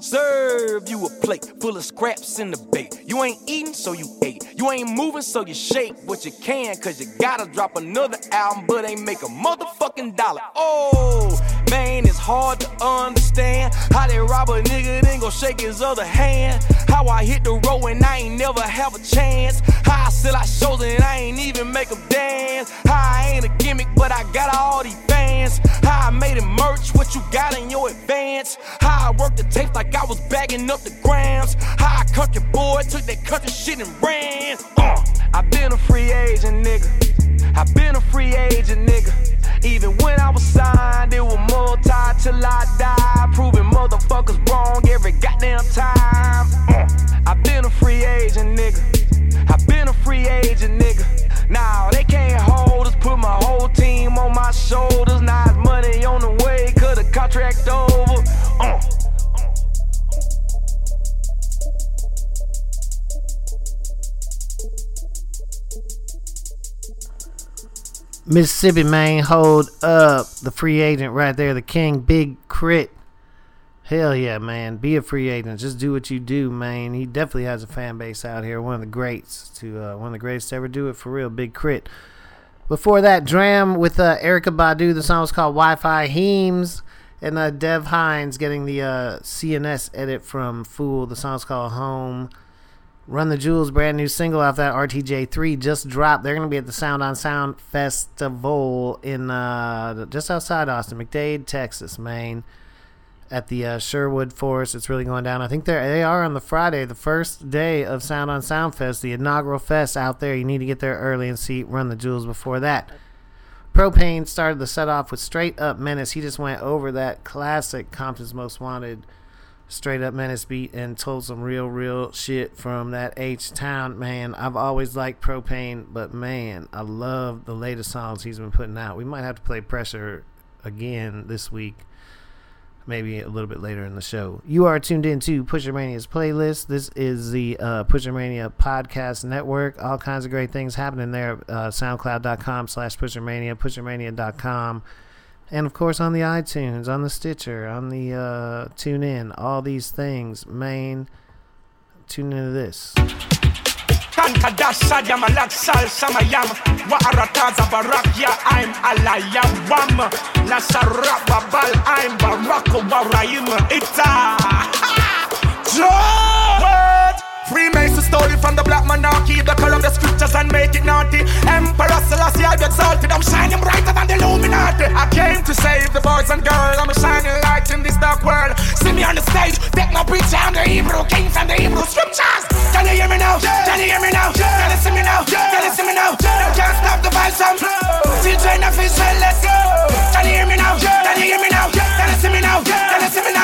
Serve you a plate full of scraps in the bait. You ain't eating, so you ate. You ain't moving, so you shake. But you can, cause you gotta drop another album, but ain't make a motherfucking dollar. Oh, man, it's hard to understand how they rob a nigga, then go shake his other hand. How I hit the road and I ain't never have a chance. How I sell out shows and I ain't even make them dance. How I ain't a gimmick, but I got all these fans. How I made it merch, what you got in your advance. How I worked the tapes like I was bagging up the grams. How I country boy took that country shit and ran. Uh, I been a free agent, nigga. I been a free agent, nigga. Even when I was signed, it was multi till I die. Proving motherfuckers wrong every goddamn time. Uh, I been a free agent, nigga. I been a free agent, nigga. Now they can't hold us, put my whole team on my shoulders. Now it's money on the way, cut the contract over. Uh. Mississippi man, hold up the free agent right there, the king, big crit. Hell yeah, man! Be a free agent. Just do what you do, man. He definitely has a fan base out here. One of the greats to uh, one of the greatest to ever do it for real. Big crit. Before that, D.R.A.M. with uh, Erykah Badu. The song was called Wi-Fi Heems, and uh, Dev Hynes getting the uh, CNS edit from Fool. The song's called Home. Run the Jewels, brand new single off that RTJ3 just dropped. They're going to be at the Sound on Sound Festival in uh, just outside Austin, McDade, Texas, Maine, at the uh, Sherwood Forest. It's really going down. I think they're they are on the Friday, the first day of Sound on Sound Fest, the inaugural fest out there. You need to get there early and see Run the Jewels before that. Propain started the set off with Straight Up Menace. He just went over that classic Compton's Most Wanted straight up menace beat and told some real real shit from that H town man. I've always liked Propain, but man, I love the latest songs he's been putting out. We might have to play pressure again this week. Maybe a little bit later in the show. You are tuned in to Pusher Mania's playlist. This is the uh, Pusher Mania podcast network. All kinds of great things happening there. Uh, SoundCloud.com slash Pushermania, PusherMania.com and of course on the iTunes, on the Stitcher, on the uh, Tune In, all these things. Main, tune into this. Freemason stole it from the black monarchy. The color of the scriptures and make it naughty. Emperor Selassie I be exalted I'm shining brighter than the Illuminati. I came to save the boys and girls. I'm a shining light in this dark world. See me on the stage. Take no preacher I'm the Hebrew king from the Hebrew scriptures. Can you hear me now? Can you hear me now? Can you see me now? Can you see me now? Now can't stop the vibes I'm DJ official let's go. Can you hear me now? Can you hear me now? Can you see me now? Can you see me now?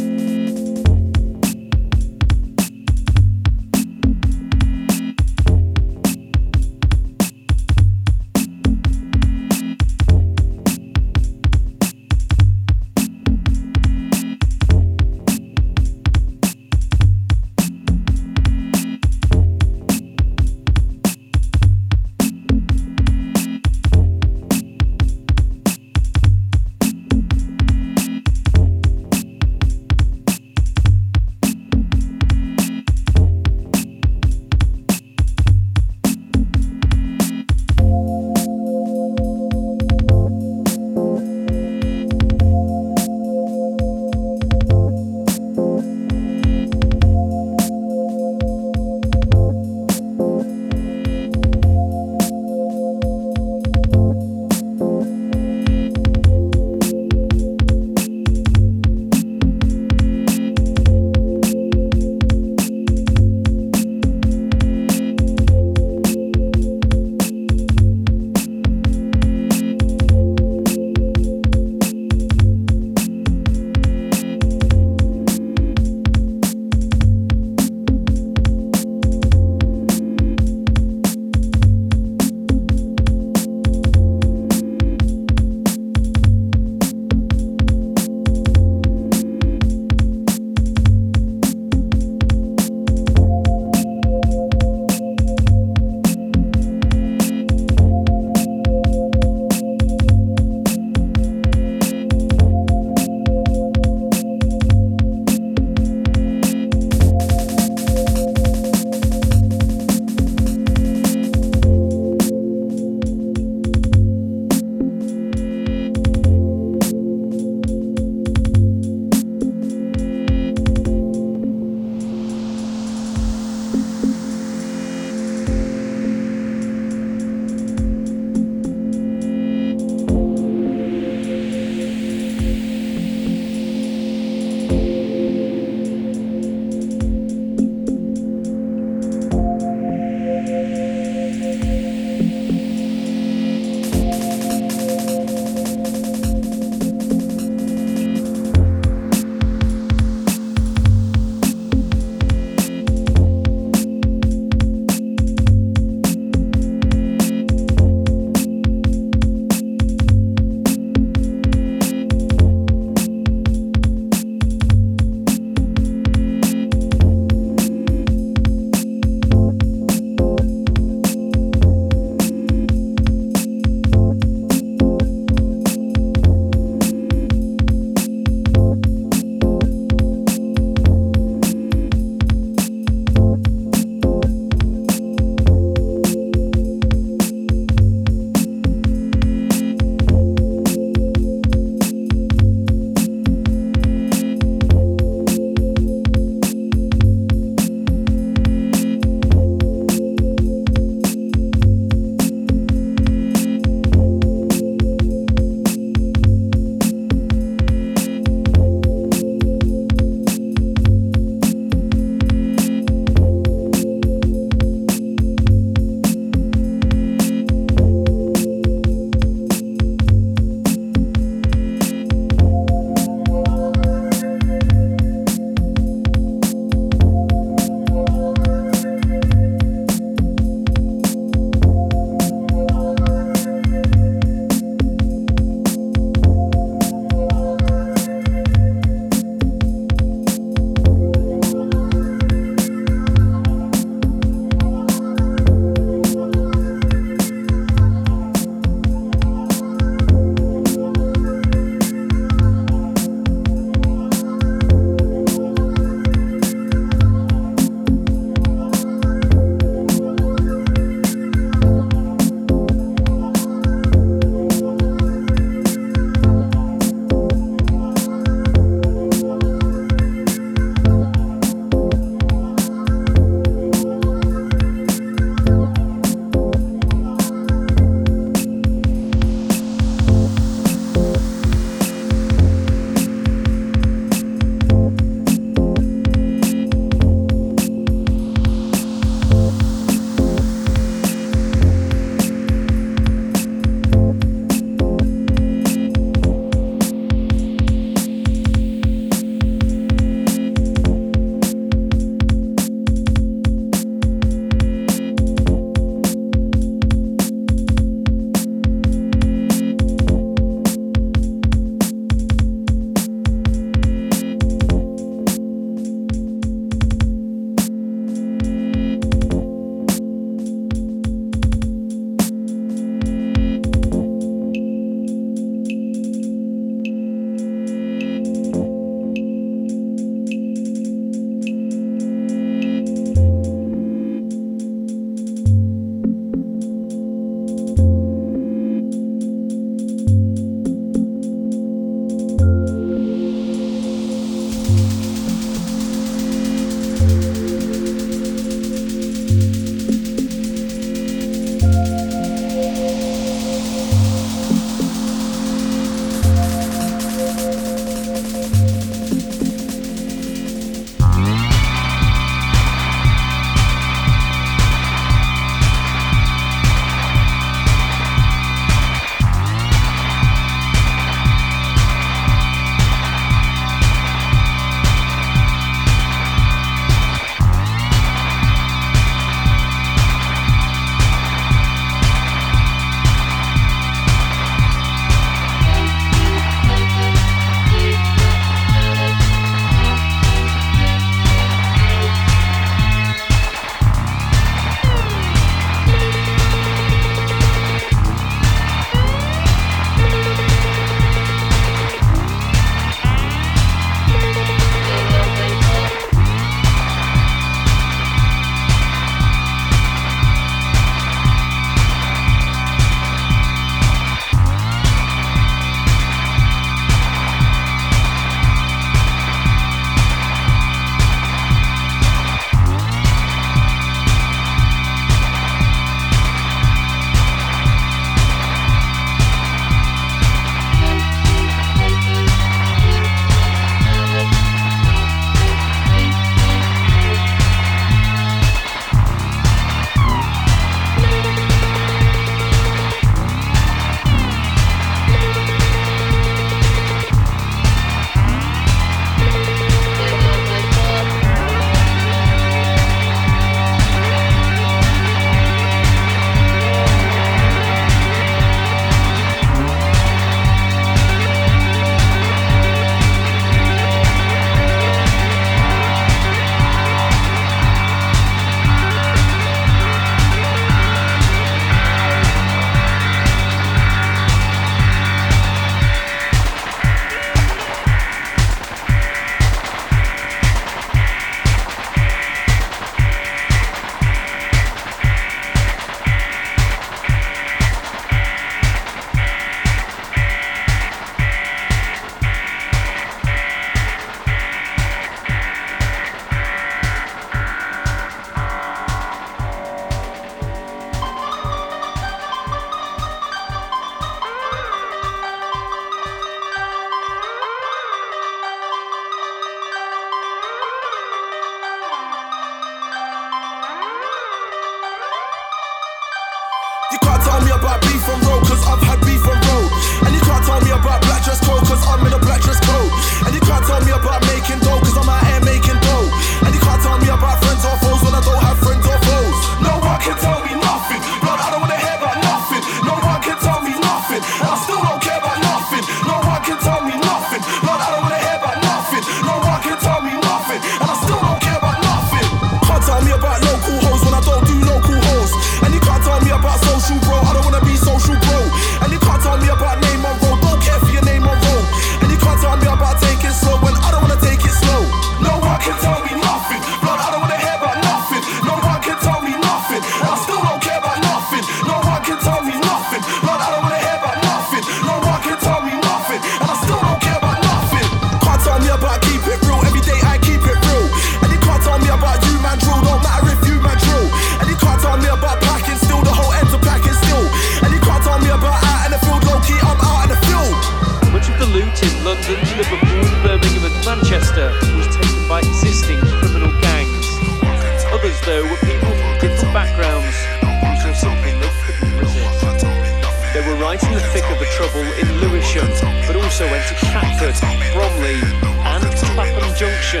Also went to Catford, Bromley, and Clapham Junction.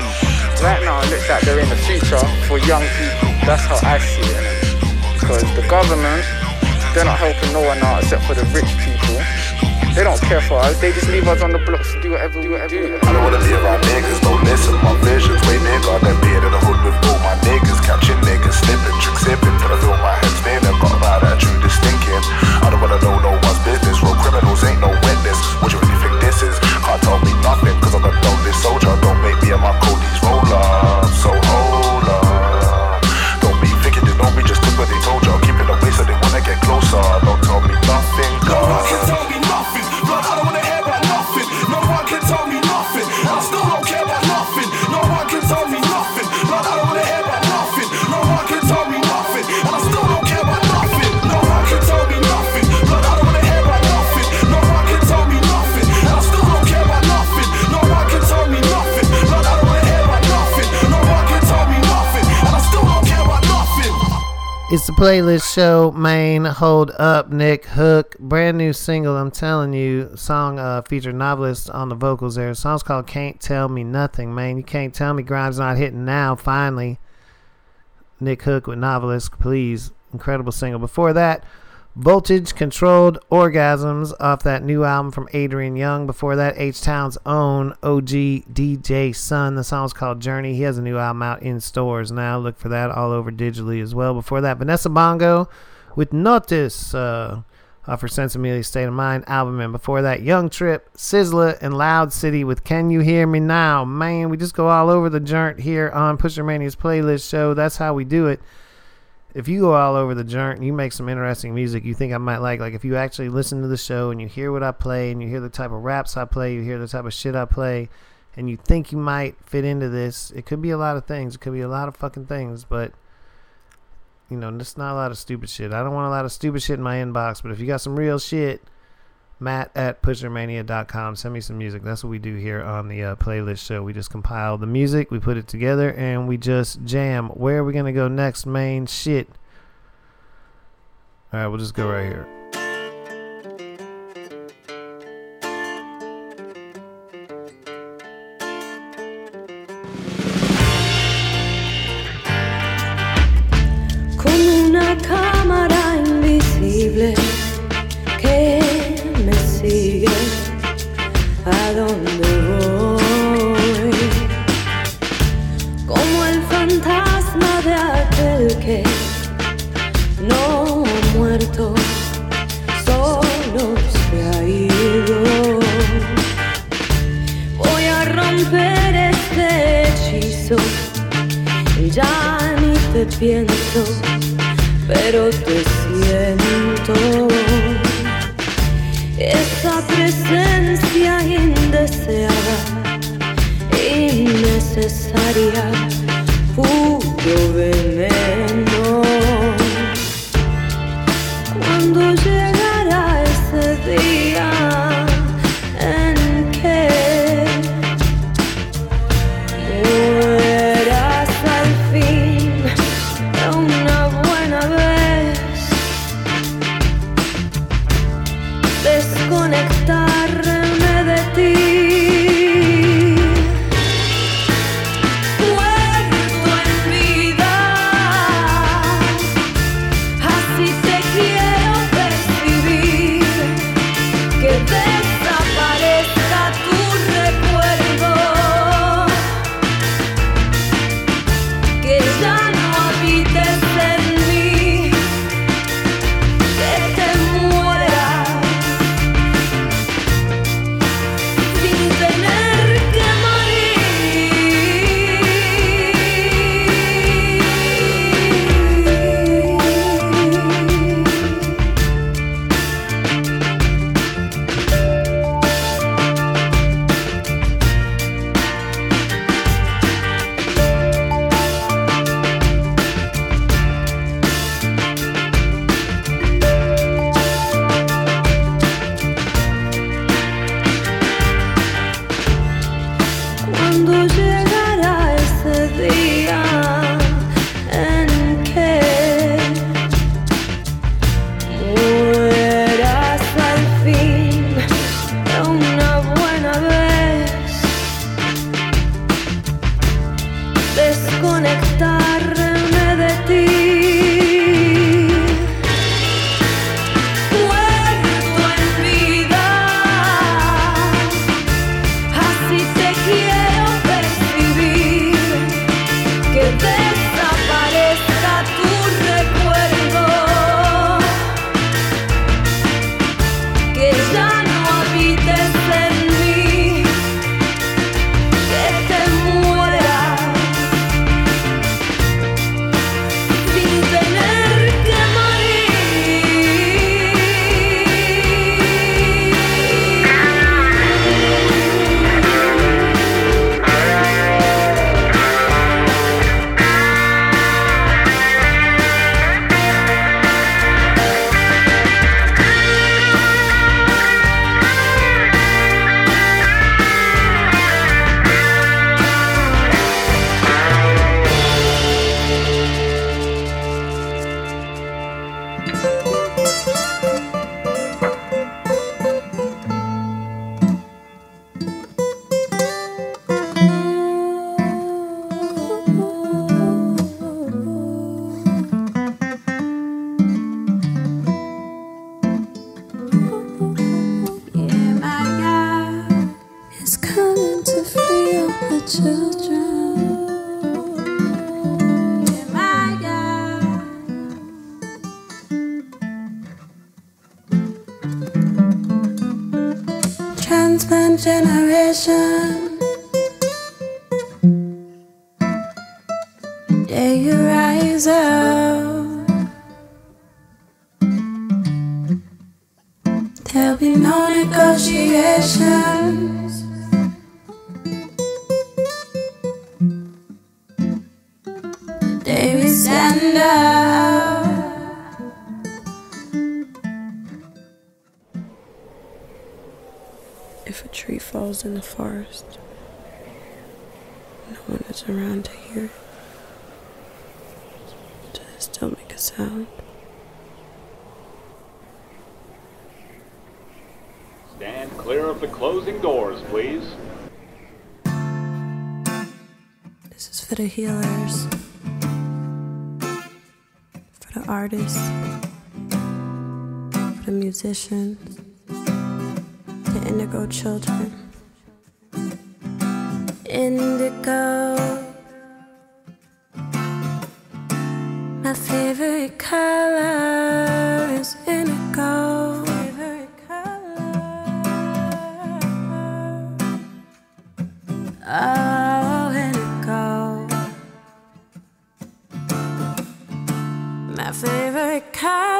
Right now, it looks like they're in the future for young people. That's how I see it. Because the government, they're not helping no one out except for the rich people. They don't care for us. They just leave us on the blocks to do whatever we do. I don't wanna be around niggas, don't listen. My vision's way bigger than being in the hood with all my niggas. Catching niggas, slipping, trick sipping. Till I feel my head spinning. Got about that true distinction. I don't wanna know no one's business. Real criminals ain't no playlist show, main. Hold up, Nick Hook. Brand new single, I'm telling you. Song uh, featured novelist on the vocals there. The song's called Can't Tell Me Nothing, man. You can't tell me Grime's not hitting now, finally. Nick Hook with Novelist, please. Incredible single. Before that, Voltage Controlled Orgasms off that new album from Adrian Younge. Before that, H Town's own OG DJ Sun. The song's called Journey. He has a new album out in stores now. Look for that all over digitally as well. Before that, Vanessa Bongo with Notice uh, off her Sensibility State of Mind album. And before that, Young Trip, Sizzla, and Loud City with Can You Hear Me Now? Man, we just go all over the joint here on Pusher Mania's playlist show. That's how we do it if you go all over the joint and you make some interesting music you think I might like, like if you actually listen to the show and you hear what I play and you hear the type of raps I play, you hear the type of shit I play, and you think you might fit into this, it could be a lot of things. It could be a lot of fucking things, but you know, just not a lot of stupid shit. I don't want a lot of stupid shit in my inbox, but if you got some real shit, Matt at pushermania.com. Send me some music. That's what we do here on the uh, playlist show. We just compile the music, we put it together, and we just jam. Where are we going to go next? Main shit. All right, we'll just go right here. arrepiento, pero te siento. Esa presencia indeseada, innecesaria, pudo ver. lost in the forest. No one is around to hear it. Does it still make a sound? Stand clear of the closing doors, please. This is for the healers, for the artists, for the musicians, the indigo children indigo. My favorite color is indigo. Oh, indigo. My favorite color.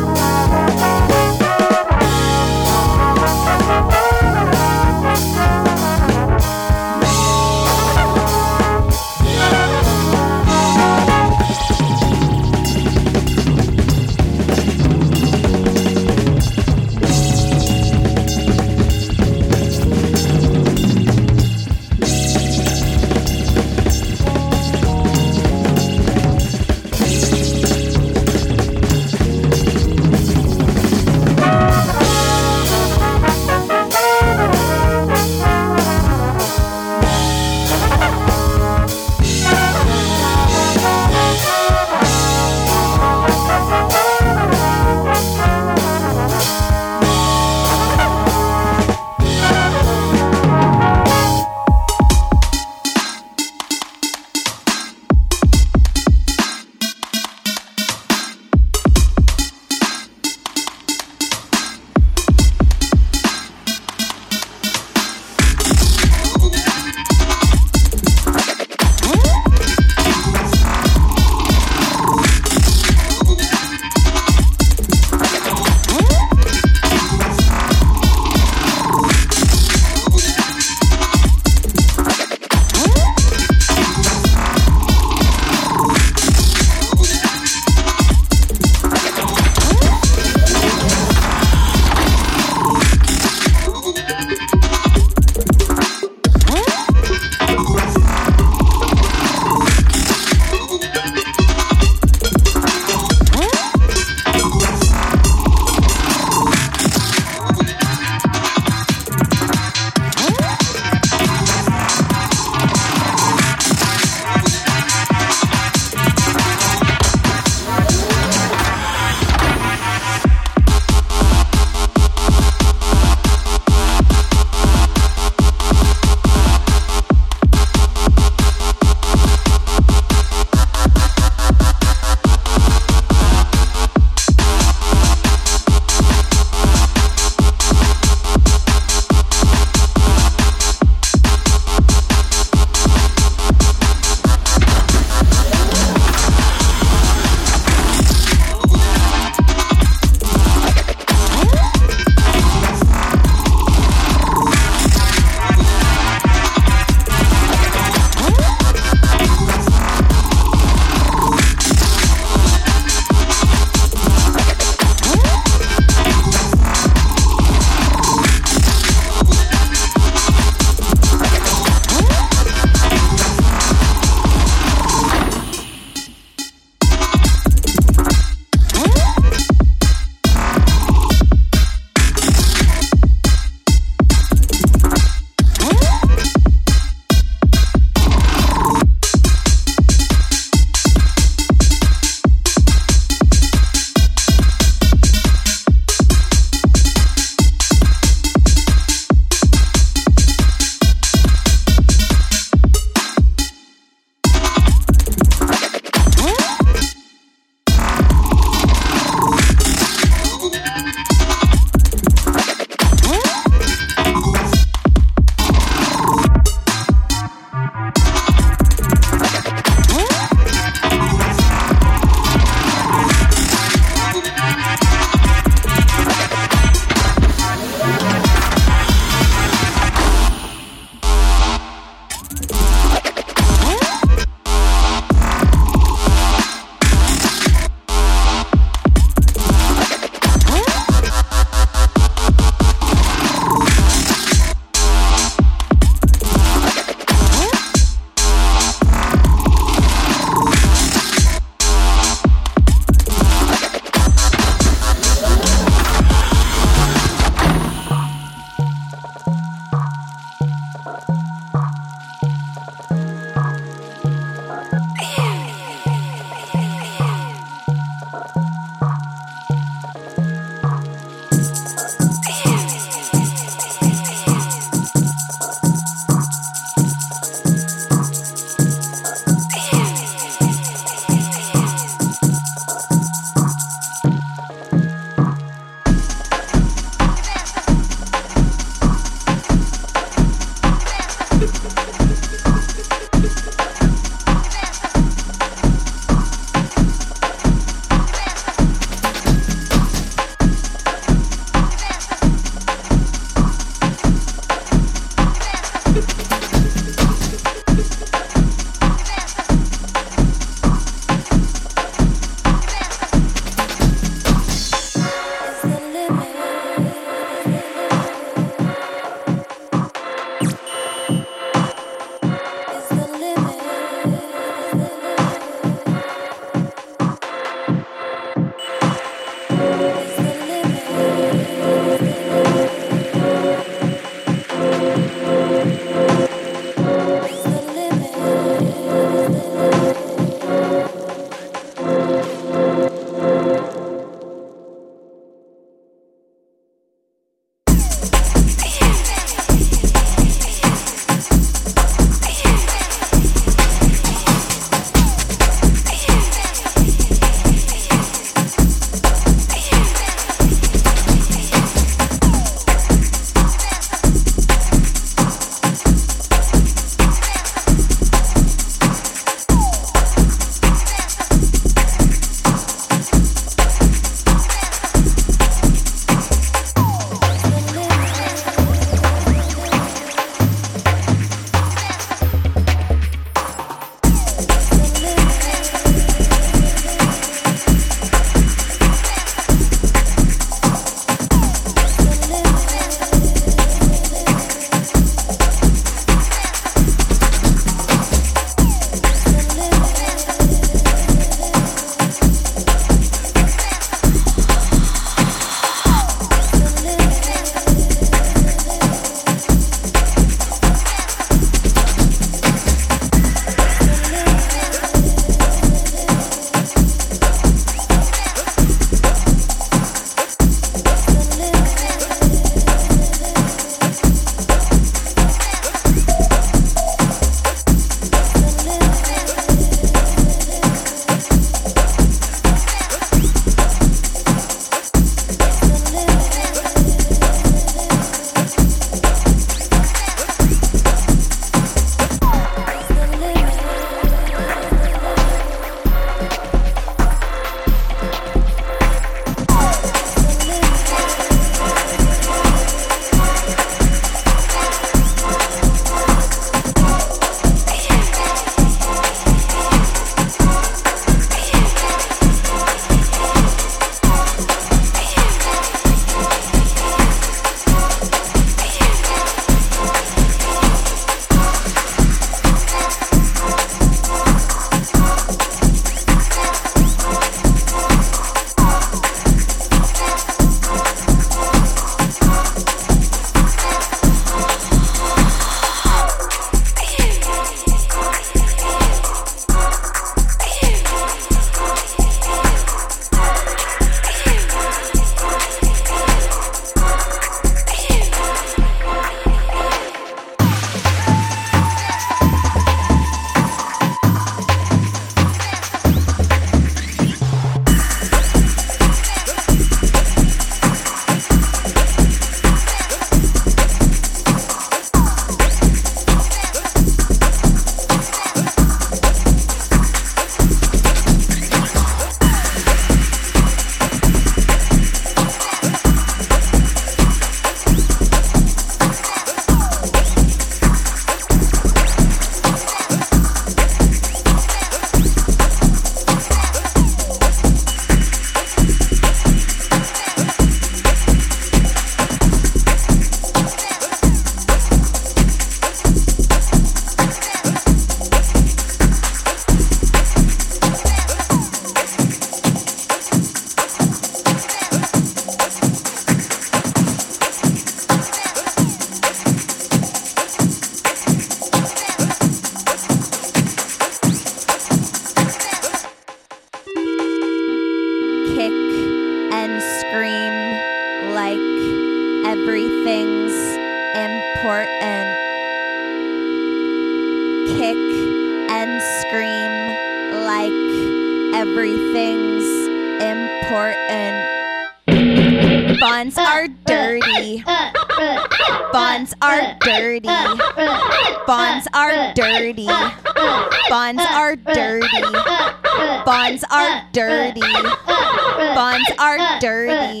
Dirty. Bonds are dirty.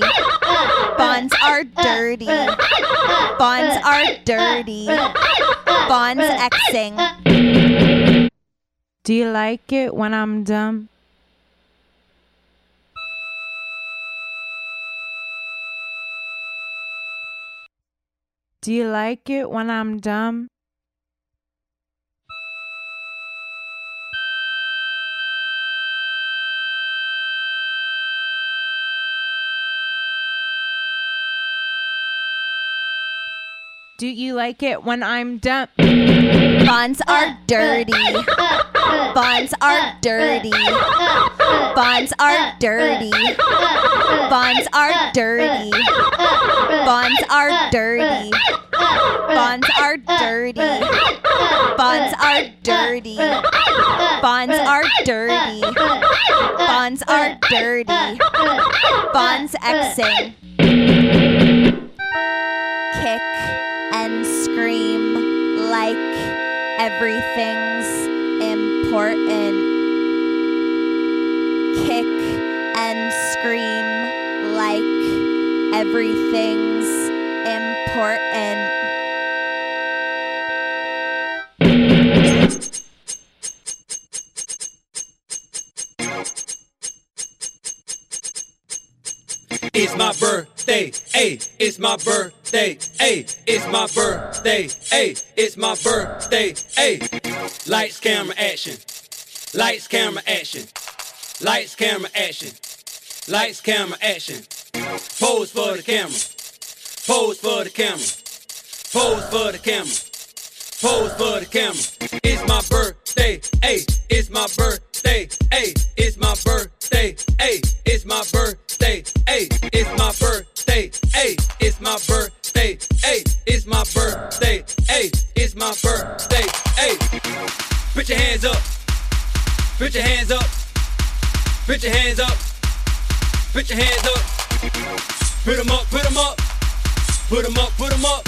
Bonds are dirty. Bonds are dirty. Bonds Xing. Do you like it when I'm dumb? Do you like it when I'm dumb? You like it when I'm dumb? Bonds are dirty. Bonds are dirty. Bonds are dirty. Bonds are dirty. Bonds are dirty. Bonds are dirty. Bonds are dirty. Bonds are dirty. Bonds are dirty. Bonds Xing. Kick scream like everything's important. Kick and scream like everything's It's my birthday, hey, it's my birthday, hey, it's my birthday, hey, it's my birthday, hey. Lights, camera, action. Lights, camera, action. Lights, camera, action. Lights, camera, action. Pose for the camera. Pose for the camera. Pose for the camera. Pose for the camera. It's my birthday, hey, it's my birthday, hey, it's my birthday, hey, it's my birthday, hey, it's my birthday, hey, it's my birthday, hey, it's my birthday, hey, it's my birthday, hey. Put your hands up. Put your hands up. Put your hands up. Put your hands up. Put 'em up, put 'em up. Put 'em up, put 'em up.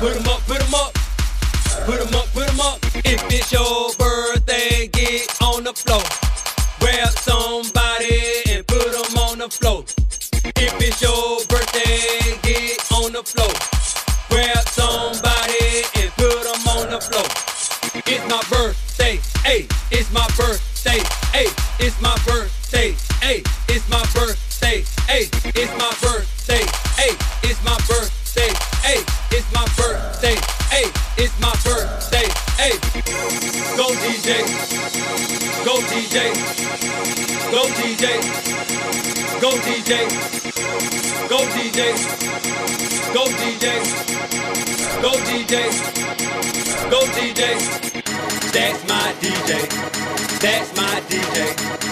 Put 'em up, put 'em up. Put 'em up, put 'em up. If it's your birthday, get on the floor. Grab somebody floor. If it's your birthday, get on the floor. Grab somebody and put 'em on the floor. It's my birthday, hey, it's my birthday, hey, it's my birthday, hey, it's my birthday, hey, it's my birthday, hey, it's my birthday, hey, it's my birthday, hey, it's my birthday, hey. Go DJ, go DJ, go DJ, go DJ, go DJ, go DJ, go DJ, go DJ. That's my DJ. That's my DJ.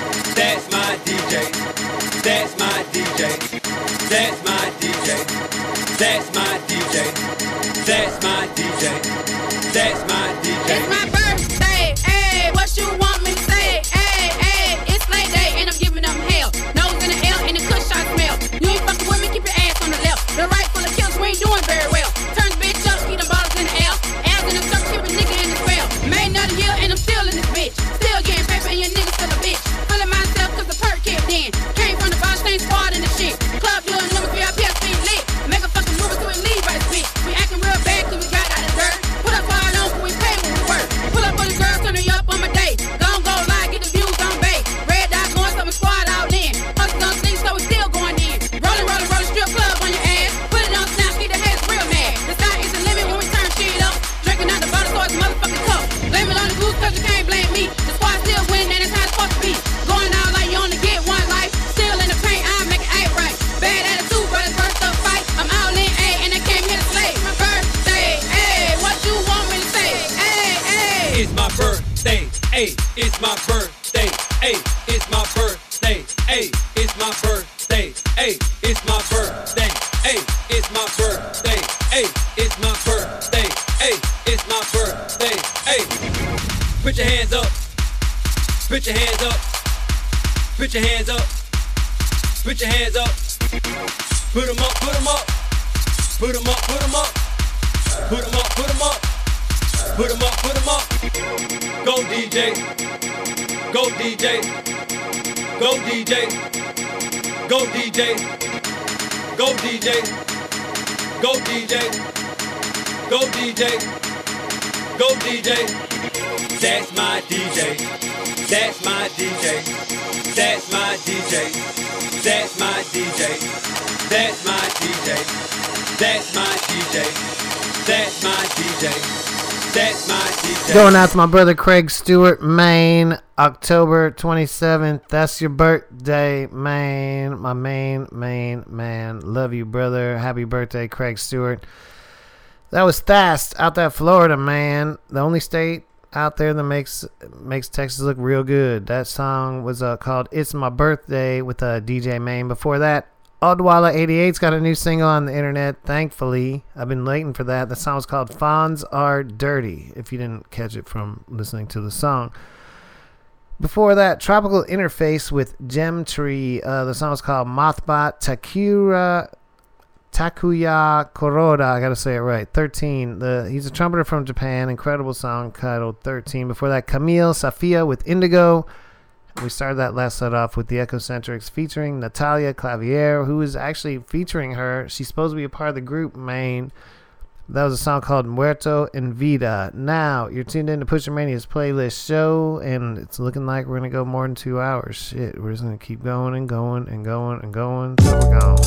It's my birthday, hey, it's my birthday, hey, it's my birthday, hey, it's my birthday, hey, it's my birthday, hey, it's my birthday, hey, it's my birthday, hey. Put your hands up. Put your hands up. Put your hands up. Put your hands up. Put 'em up, put 'em up. Put 'em up, put 'em up. Put 'em up, put 'em up. Put 'em up, put put 'em up. Go DJ. Go DJ. Go DJ. Go DJ. Go DJ. Go DJ. Go DJ. Go DJ. That's my DJ. That's my DJ. That's my DJ. That's my DJ. That's my DJ. That's my DJ. That's my DJ. Going out to my brother Craig Stewart, Maine, October 27th. That's your birthday, Maine. My main, main man. Love you, brother. Happy birthday, Craig Stewart. That was fast out that Florida, man. The only state out there that makes makes Texas look real good. That song was uh, called "It's My Birthday" with uh, DJ Maine. Before that, Odwalla 88's got a new single on the internet. Thankfully, I've been waiting for that. The song was called "Fawns Are Dirty." If you didn't catch it from listening to the song. Before that, Tropical Interface with Gem Tree. Uh, the song was called Mothbot Takura Takuya Kuroda, I gotta say it right. 13. The he's a trumpeter from Japan. Incredible song titled 13. Before that, Camille Safiya with Indigo. We started that last set off with the Echocentrics featuring Natalia Clavier, who is actually featuring her. She's supposed to be a part of the group main. That was a song called Muerto en Vida. Now, you're tuned in to Pusher Mania's playlist show, and it's looking like we're going to go more than two hours. Shit, we're just going to keep going and going and going and going. So we're gone.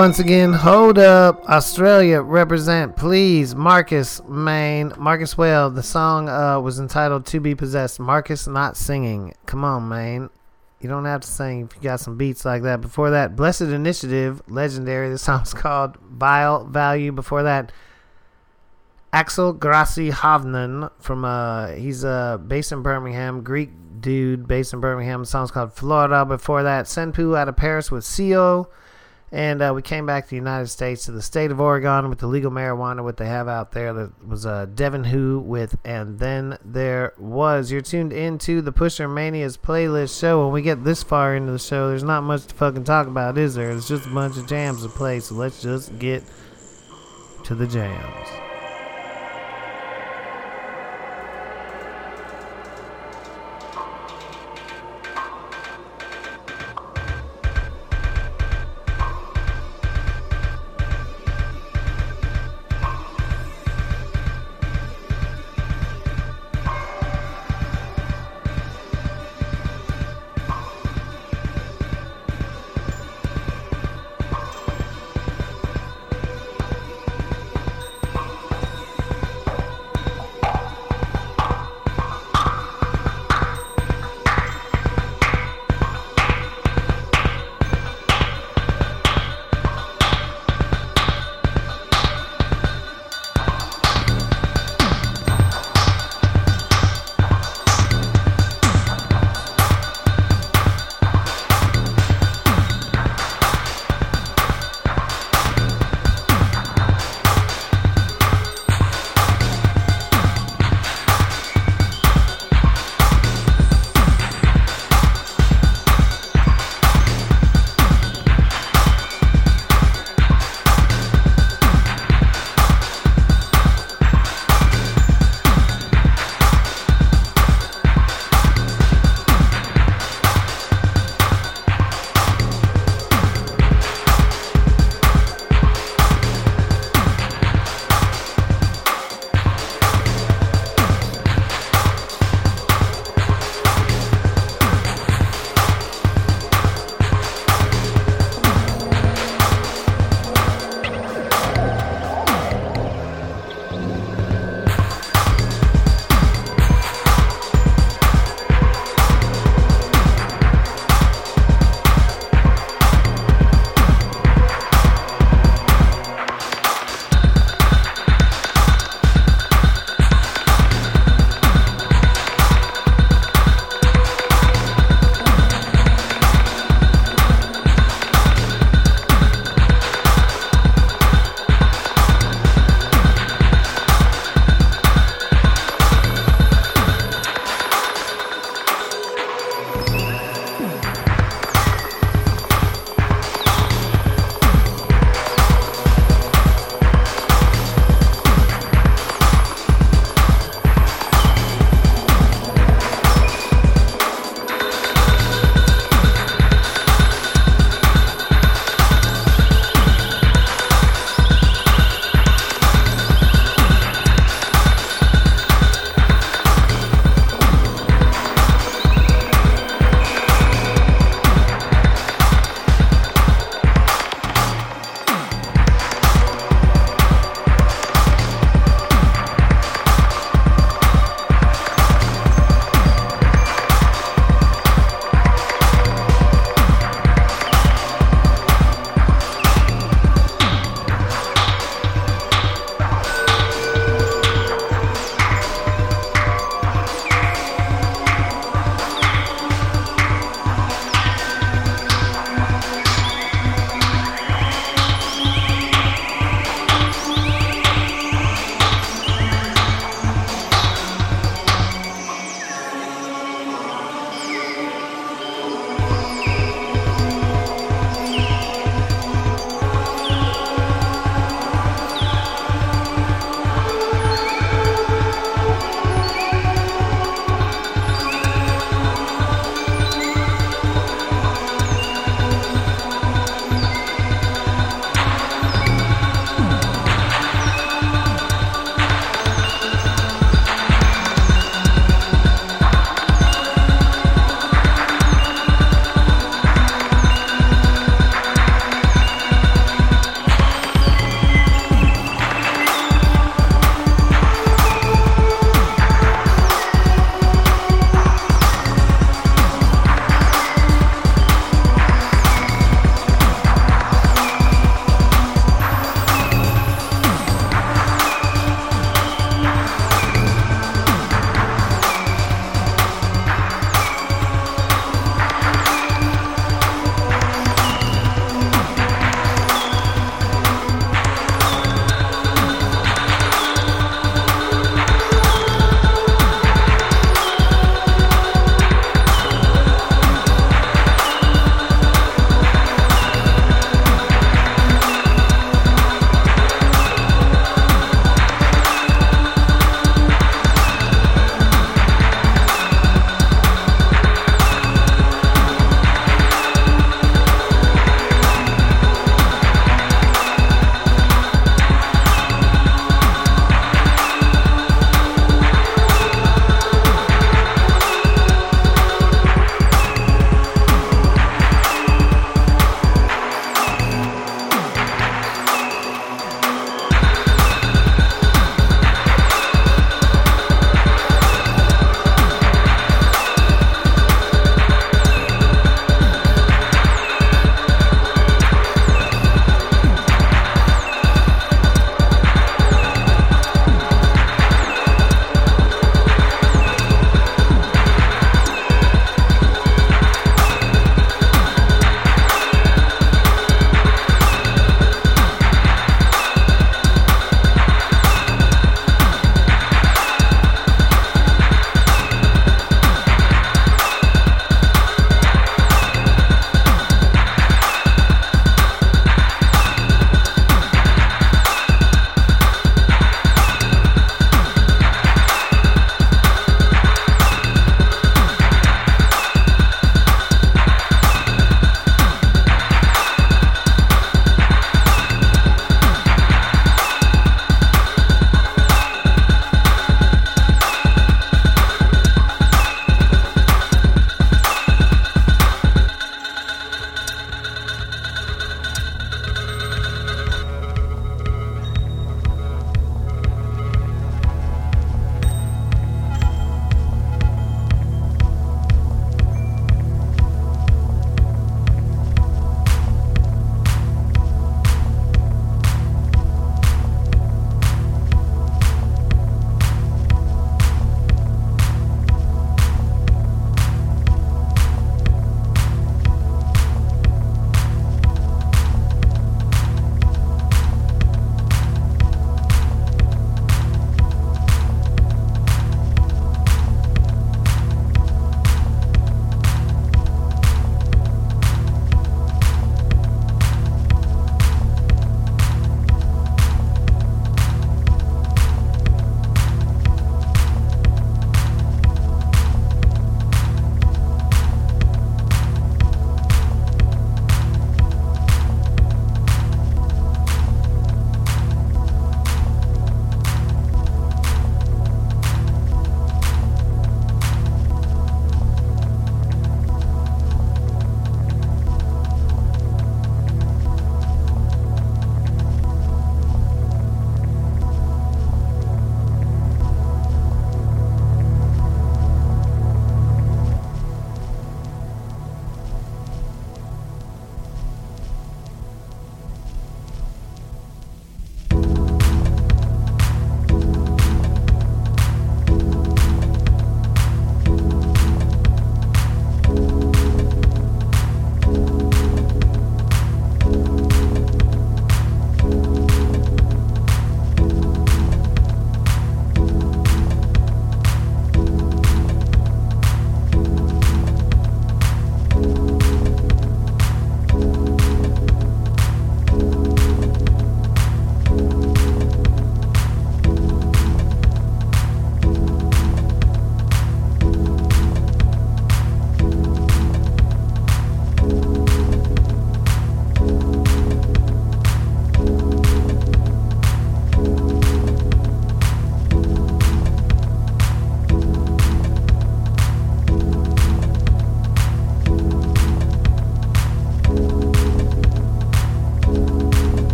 Once again, hold up. Australia, represent, please. Marcus, Maine. Marcus Whale. The song uh, was entitled To Be Possessed. Marcus not singing. Come on, Maine. You don't have to sing if you got some beats like that. Before that, Blessed Initiative, legendary. The song's called Vile Value. Before that, Axel Grassi Havnen from uh he's uh based in Birmingham, Greek dude based in Birmingham. The song's called Florida. Before that, Senpu out of Paris with CO. And uh, we came back to the United States to the state of Oregon with the legal marijuana, what they have out there. That was uh, Devin Who with And Then There Was. You're tuned into the Pusher Mania's playlist show. When we get this far into the show, there's not much to fucking talk about, is there? It's just a bunch of jams to play, so let's just get to the jams.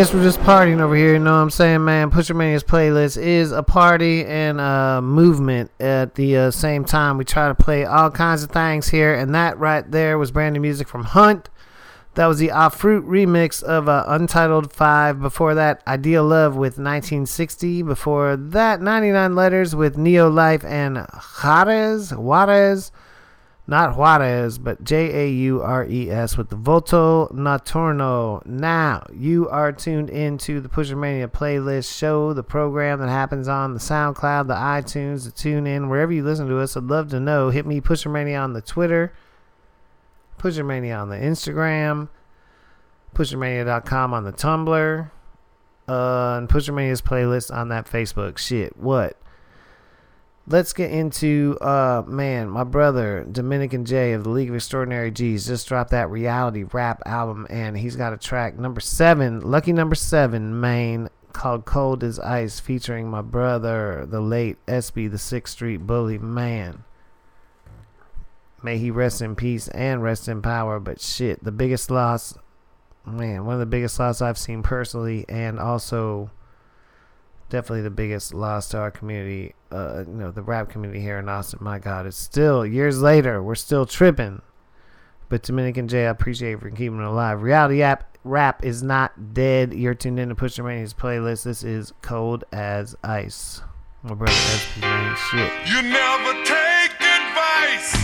Guess we're just partying over here. You know what I'm saying, man? Pusher Mania's playlist is a party and a movement at the uh, same time. We try to play all kinds of things here, and that right there was brand new music from Hunt. That was the Fruit remix of uh, Untitled 5. Before that, Ideal Love with 1960. Before that, 99 Letters with Neo Life and Juarez. Juarez. Not Juarez, but J A U R E S with the Volto Nocturno. Now, you are tuned into the Pusher Mania playlist show, the program that happens on the SoundCloud, the iTunes, the TuneIn, wherever you listen to us. I'd love to know. Hit me, Pusher Mania, on the Twitter, Pusher Mania on the Instagram, PusherMania.com on the Tumblr, uh, and Pusher Mania's playlist on that Facebook. Shit, what? Let's get into uh man, my brother Dominican J of the League of Extraordinary G's just dropped that reality rap album and he's got a track number seven, lucky number seven, main called Cold as Ice featuring my brother, the late SB the Sixth Street Bully man. May he rest in peace and rest in power, but shit, the biggest loss man, one of the biggest loss I've seen personally and also definitely the biggest loss to our community, uh, you know, the rap community here in Austin. My God, it's still years later, we're still tripping. But Dominican J, I appreciate you for keeping it alive. Reality app rap is not dead. You're tuned in to Mania's playlist. This is Cold as Ice. My brother man, shit. You never take advice.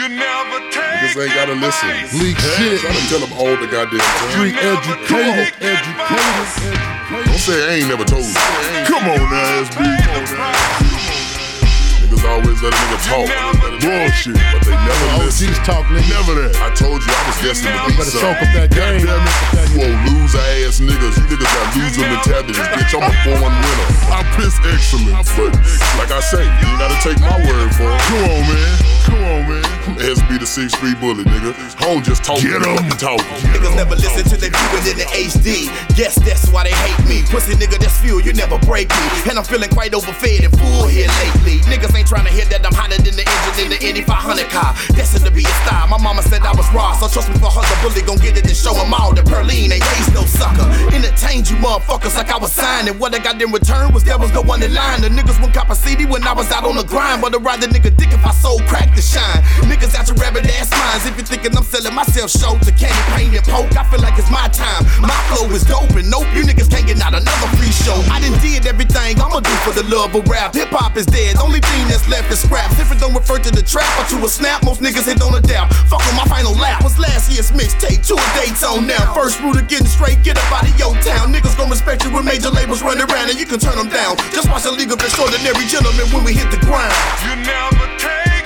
You never take Niggas ain't gotta listen. Leak shit. Try to tell them all the goddamn time. Street educated, educated. Don't say I ain't never told you. Come on now, SB. Niggas always let a nigga talk. Bullshit, but they never listen. talk, nigga. Never that. I told you I was destined to be Better something. soak up that game. Goddamn it. You old loser ass niggas. You niggas got loser mentalities, bitch. I'm a 4-1 winner. I piss excellence, but like I say, you gotta take my word for it. Come on, man. Come on, man. SB the 6 Street Bully, nigga. Home just talking. Get em. Talking. Niggas never listen to they view it in the HD. Guess that's why they hate me. Pussy nigga, that's fuel, you never break me. And I'm feeling quite overfed and full here lately. Niggas ain't trying to hear that I'm hotter than the engine in the Indy 500 car. Destined to be a star. My mama said I was raw, so trust me for her, the bully gon' get it and show 'em all that Perline ain't raised no sucker. Entertained you motherfuckers like I was signed. And what I got in return was devils go on the line. The niggas cop a CD when I was out on the grind. But I'd rather nigga dick if I sold crack to shine. Niggas out your rabbit ass minds. If you're thinking I'm selling myself show to candy paint and poke, I feel like it's my time. My flow is dope and nope, you niggas can't get not another free show. I done did everything I'ma do for the love of rap. Hip hop is dead, only thing that's left is scraps. If it don't refer to the trap or to a snap, most niggas hit on a dap. Fuck on my final lap. Was last year's mixtape, two dates on now. First rule of getting straight, get up out of your town. Niggas gon' respect you when major labels run around and you can turn them down. Just watch the League of Extraordinary Gentlemen when we hit the ground. You never take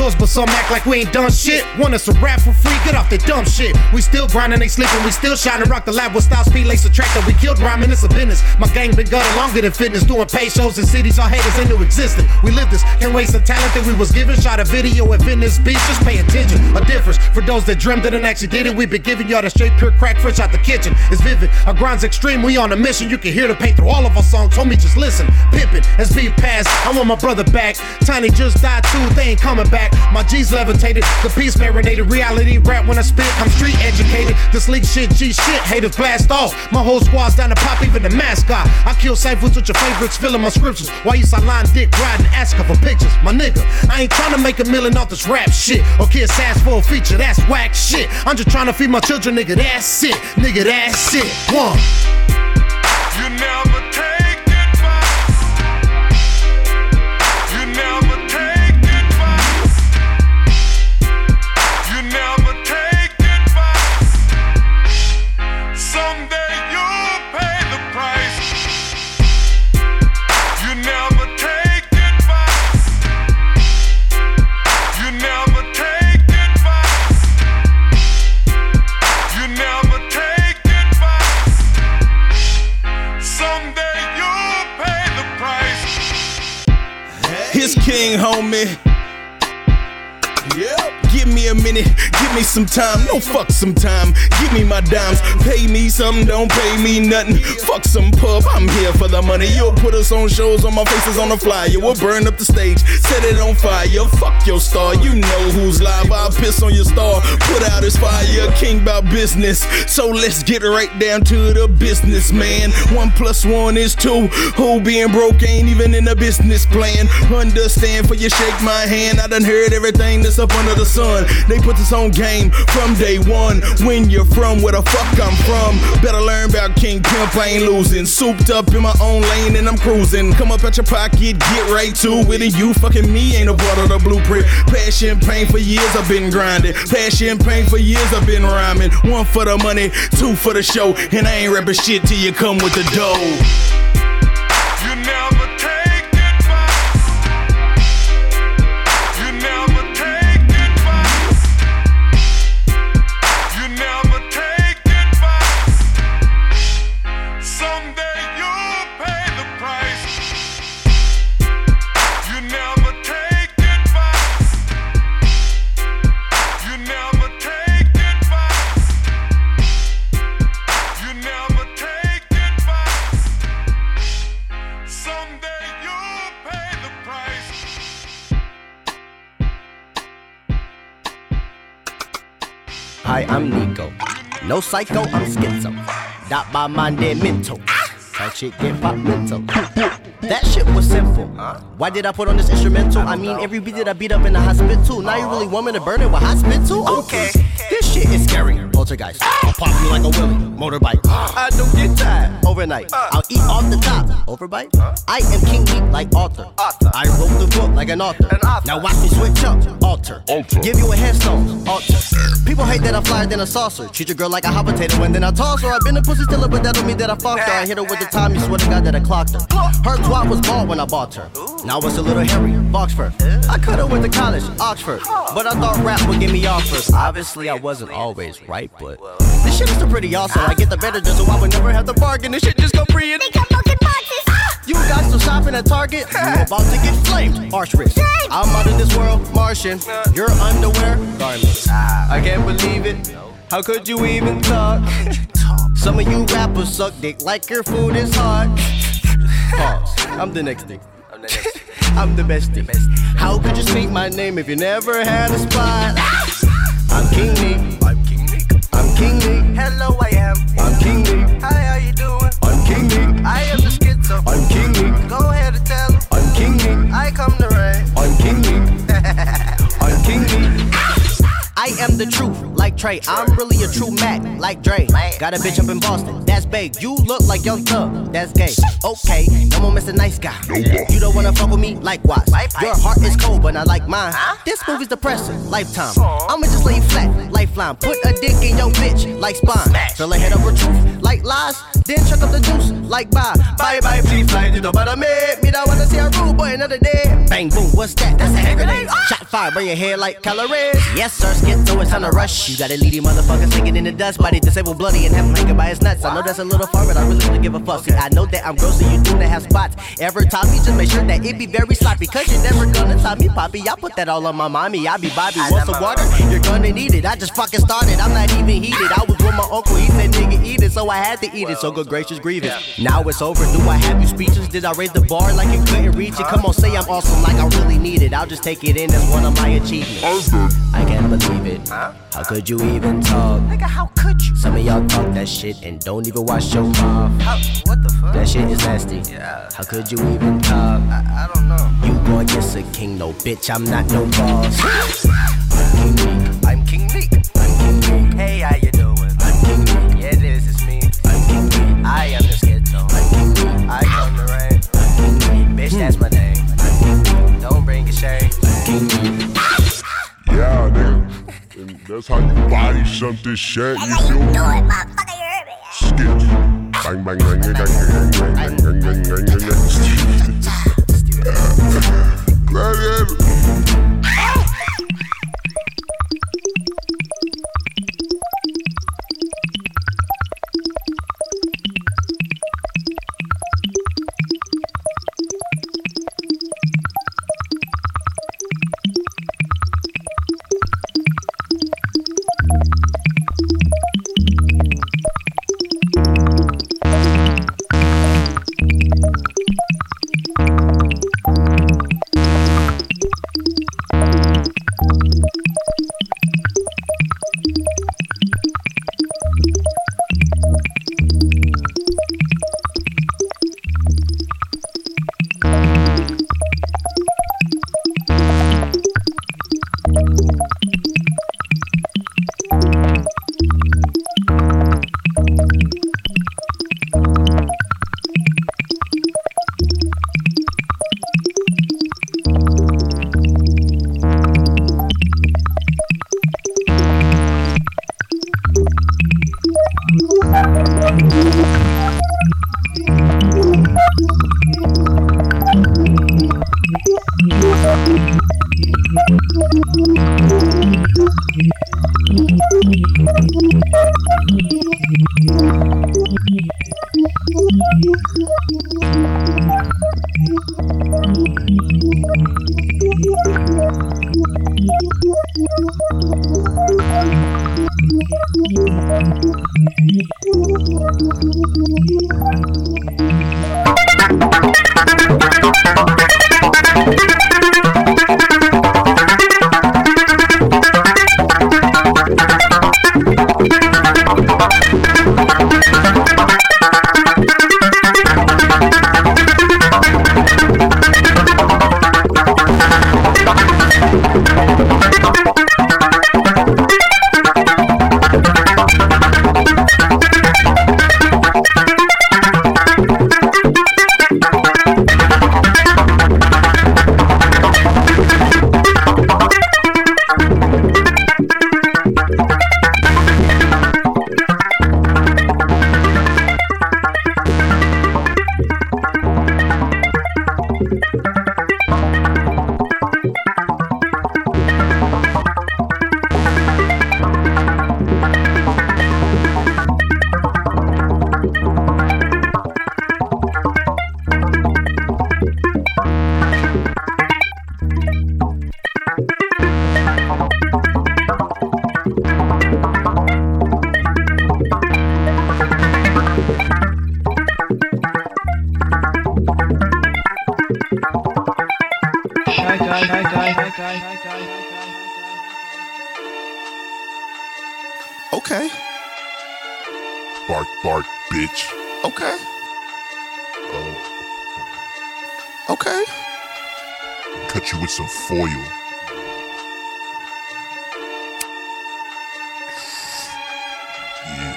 But some act like we ain't done shit. Want us to rap for free? Get off the dumb shit. We still grinding, they sleeping, we still shining. Rock the lab with style, speed, lace, attractor. We killed rhyming, it's a business. My gang been gutted longer than fitness. Doing pay shows in cities, our haters ain't existing. We live this, can't waste the talent that we was given. Shot a video at Venice Beach, just pay attention. A difference for those that dreamed it and actually did it. We been giving y'all the straight pure crack fresh out the kitchen. It's vivid, our grind's extreme. We on a mission. You can hear the pain through all of our songs. Homie, just listen. Pimpin', as beat pass. I want my brother back. Tiny just died too, they ain't coming back. My G's levitated, the piece marinated. Reality rap when I spit, I'm street educated. This leak shit, G shit, haters blast off. My whole squad's down to pop, even the mascot. I kill ciphers with your favorites, filling my scriptures. Why you sideline dick riding, asking for pictures? My nigga, I ain't trying to make a million off this rap shit. Or kiss ass for a feature, that's whack shit. I'm just trying to feed my children, nigga, that's it. Nigga, that's it. One. You never thing, homie. A minute, give me some time, no fuck some time. Give me my dimes, pay me something, don't pay me nothing. Fuck some pub, I'm here for the money. You'll put us on shows on my faces on the flyer. We'll burn up the stage, set it on fire. Fuck your star, you know who's live. I'll piss on your star, put out his fire. King about business, so let's get right down to the business, man. One plus one is two. Who being broke ain't even in the business plan. Understand for you, shake my hand. I done heard everything that's up under the sun. They put this on game from day one. When you're from where the fuck I'm from, better learn about King Pimp. I ain't losing. Souped up in my own lane and I'm cruising. Come up at your pocket, get right to it. And you fucking me ain't a part of the blueprint. Passion, pain for years I've been grinding. Passion, pain for years I've been rhyming. One for the money, two for the show. And I ain't rapping shit till you come with the dough. You never Hi, I'm Nico. No psycho, I'm schizo. Dot by dead mental. That shit get pop mental. That shit was simple. Why did I put on this instrumental? I mean, every beat that I beat up in the hospital. Now you really want me to burn it with hospital? Okay. This shit is scary. Poltergeist. I'll pop you like a willy. Motorbike. I don't get tired. Overnight. I'll eat off the top. Overbite. I am king meat like Arthur. I wrote the book like an author. Now watch me switch up. Alter. Give you a headstone. Alter. People hate that I'm flyer than a saucer. Treat your girl like a hot potato and then I toss her. I've been a pussy stiller, but that don't mean that I fucked her. I hit her with the time, you swear to God that I clocked her. Her twat was bald when I bought her. Now it's a little hairy, Boxford. I coulda went to college, Oxford. But I thought rap would get me offers. Obviously, I wasn't always right, but this shit is still pretty awesome. I get the better just so I would never have to bargain. This shit just go free and they got broken boxes. Ah! you guys still shopping at Target? You about to get flamed, arch wrist. I'm out of this world, Martian. Your underwear, garments. Ah. I can't believe it. How could you even talk? Some of you rappers suck dick like your food is hard. Pause. I'm the next dick. I'm the best thing. How could you speak my name if you never had a spot? Ah! I'm King Neek. I'm King Neek. I'm King Neek. Hello, I am. I'm King Neek. Hi, how you doing? I'm King Neek. I am the schizo. I'm King Neek. Go ahead and tell him. I'm King Neek. I come to reign. I'm King Neek. I'm King Neek. I am the truth, like Trey. I'm really a true Mac, like Dre. Got a bitch up in Boston, that's big. You look like Young Thug, that's gay. Okay, no more Mr. Nice Guy. You don't wanna fuck with me, likewise. Your heart is cold, but not like mine. This movie's depressing, lifetime. I'ma just lay you flat, lifeline. Put a dick in your bitch, like spine. Fill a head up with truth, like lies. Then chuck up the juice, like bye. Bye bye, please fly to the bottom. Me don't wanna see a rude boy another day. Bang boom, what's that? That's a hand grenade. Ah. Shot fire, burn your head like calories. Yes, sir, skit so it's time to rush. You got a leady motherfucker singing in the dust. Body disabled, bloody, and have him hanging by his nuts. I know that's a little far, but I really don't give a fuck. See, I know that I'm gross, so you do not have spots. Every time you just make sure that it be very sloppy. Cause you're never gonna top me, Poppy. I put that all on my mommy. I be Bobby. Want some water? You're gonna need it. I just fucking started. I'm not even heated. I was with my uncle. He said, nigga, eat it. So I had to eat it. So good gracious grievous. Now it's over. Do I have you speeches? Did I raise the bar like you couldn't reach it? Come on, say I'm awesome like I really need it. I'll just take it in as one of my achievements. I can't believe it. How could you even talk? Nigga, how could you? Some of y'all talk that shit and don't even wash your mouth. what the fuck? That shit is nasty. Yeah. How could you even talk? I, I don't know. You go against a king, no bitch. I'm not no boss. I'm King Neek. I'm King Neek. I'm King Neek. Hey, how you doing? I'm King Neek. Yeah, this is me. I'm King Neek. I am the schizo. I'm King Neek. I come to reign. I'm King Neek. Bitch, that's my name. I'm King Neek. Don't bring a shame. I'm King Neek. Yeah, nigga. That's how you body something shit. You feel me? Bang, bang, bang, bang, bang, bang, bang, bang, bang, bang, bang, bang. Gladiator. You foil. Yeah.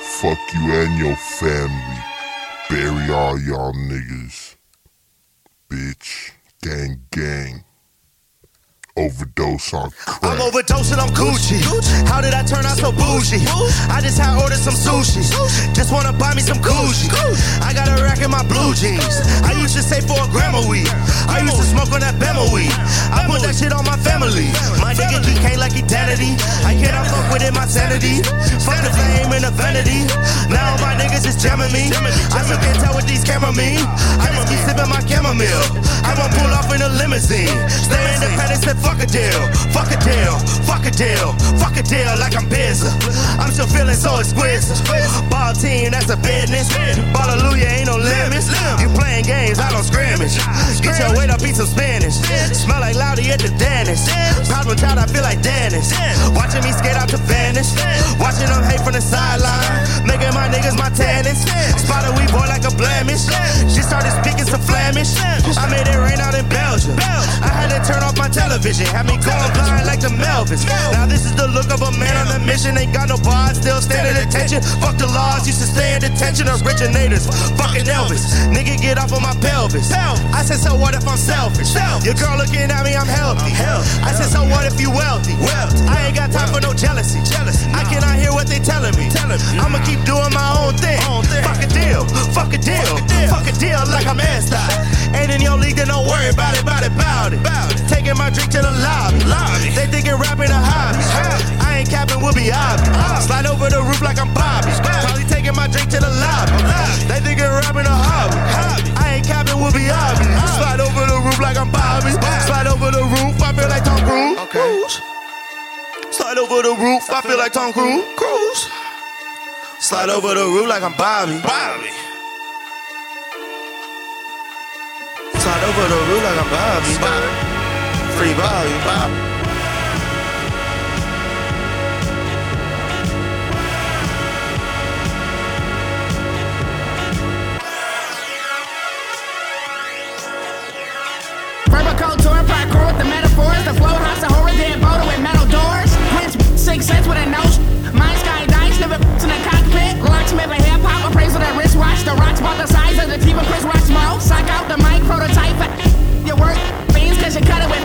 Fuck you and your family. Bury all y'all niggas. Bitch. Gang, gang. Overdose on crack. I'm overdosing on Gucci. How did I turn out so bougie? I just had ordered some sushi. Just wanna buy me some Gucci. I got a rack in my blue jeans. Sanity. Fuck the fame and the vanity. Now my niggas is jamming me. I still can't tell what these camera mean. I just keep sipping my chamomile. I won't pull off in a limousine. Stay independent, said fuck a deal. Fuck a deal. Fuck a deal. Fuck a deal like I'm busy. I'm still feeling so exquisite. Ball team, that's a business. Hallelujah, ain't no limits. You playing games, I don't scrimmage. Get your weight up, eat some Spanish. Smell like Loudy at the dentist. Problem child, I feel like Dennis. Watching me skate out to vanish. Watching them hate from the sideline. Making my niggas my tenants. Spotted we boy like a blemish. She started speaking some Flemish. I made it rain out in Belgium. I had to turn off my television. Had me going blind like the Melvins. Now this is the look of a man on a mission. Ain't got no bars, still standing attention. Fuck the laws, used to stay at detention. Originators, fucking Elvis. Nigga, get off of my pelvis. I said, so what if I'm selfish? Your girl looking at me, I'm healthy. I said, so what if you wealthy? I ain't got time for no jealousy. I cannot hear what they telling me. I'ma keep doing my own thing. Fuck a deal, fuck a deal, fuck a deal like I'm ass Ain't in your league, then don't worry about it, about it, about it. Taking my drink to the lobby. lobby. They thinking rapping a hobby. I ain't capping, will be obvious. Slide over the roof like I'm Bobby. Probably taking my drink to the lobby. They thinking rapping a hobby. I ain't capping, will be obvious. Slide over the roof like I'm Bobby. Slide over the roof, I feel like Tom Cruise. Slide over the roof, I feel like Tom Cruise. Cruise. Slide over the roof like I'm Bobby. Bobby. Slide over the roof like I'm Bobby. Bobby. Free Bobby. Bobby. Verbal culture, parkour with the metaphors. The flow house, a horror dead boulder with metal doors. Prince six cents with a nose. Miller hip hop, appraisal that wristwatch. The rocks about the size of the team of Chris Rock's mouth. Sock out the mic, prototype. Your work beans cause you cut it with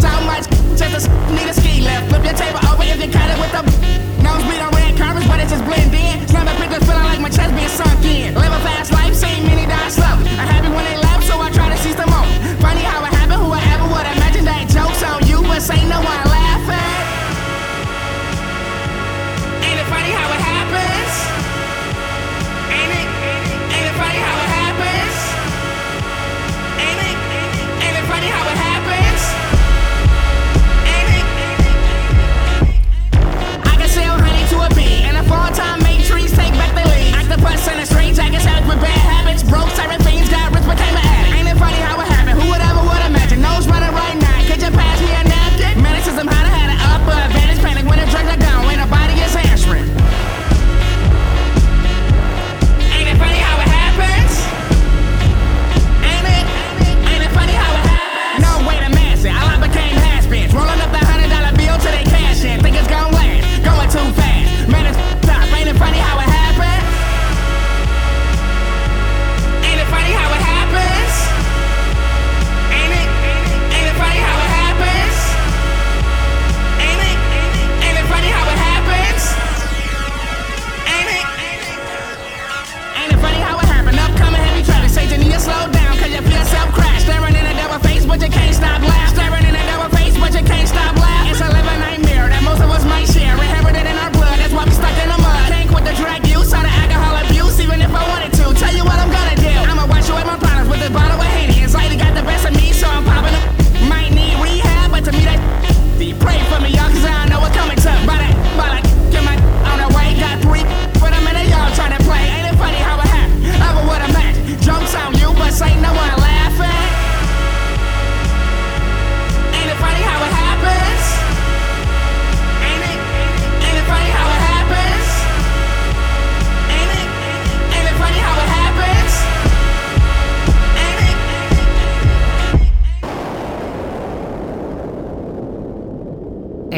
so much. Just a, need a ski lift. Flip your table over if you cut it with the nose bleed on red curves, but it's just blend in. the pickers feeling like my chest being sunk in. Live a fast life, seen many die slow. I'm happy when they laugh, so I try to seize the moment. Funny how it happened, who ever would imagine that jokes on you, but say no one. Plus, and it's strange, I guess, out with bad habits. Broke, siren.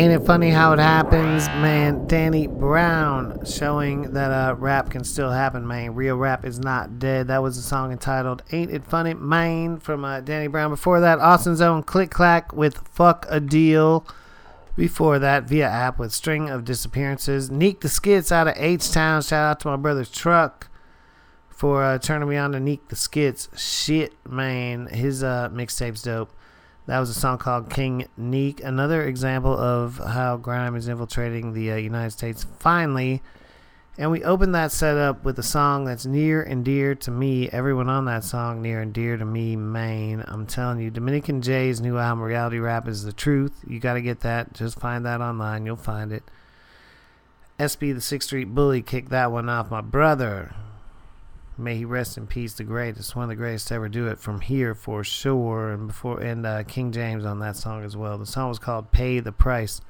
Ain't it funny how it happens, man? Danny Brown showing that uh, rap can still happen, man. Real rap is not dead. That was a song entitled "Ain't It Funny, Man" from uh, Danny Brown. Before that, Austin's own Click Clack with "Fuck a Deal." Before that, via app with "String of Disappearances." Neek the Skits out of H Town. Shout out to my brother's truck for uh, turning me on to Neek the Skits. Shit, man, his uh, mixtape's dope. That was a song called King Neek. Another example of how grime is infiltrating the uh, United States finally. And we opened that set up with a song that's near and dear to me. Everyone on that song, near and dear to me, Maine. I'm telling you, Dominican J's new album, Reality Rap, is the truth. You got to get that. Just find that online. You'll find it. SB the Sixth Street Bully kicked that one off. My brother, May he rest in peace, the greatest, one of the greatest to ever do it from here for sure. And before and uh, King James on that song as well. The song was called "Pay the Price,"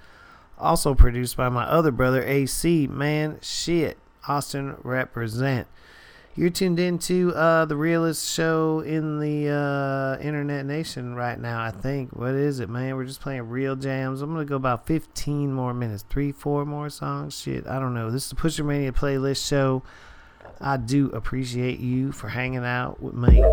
also produced by my other brother AC. Man, shit, Austin represent. You're tuned into uh, the realest show in the uh, internet nation right now. I think. What is it, man? We're just playing real jams. I'm gonna go about 15 more minutes, three, four more songs. Shit, I don't know. This is the Pusher Mania playlist show. I do appreciate you for hanging out with me.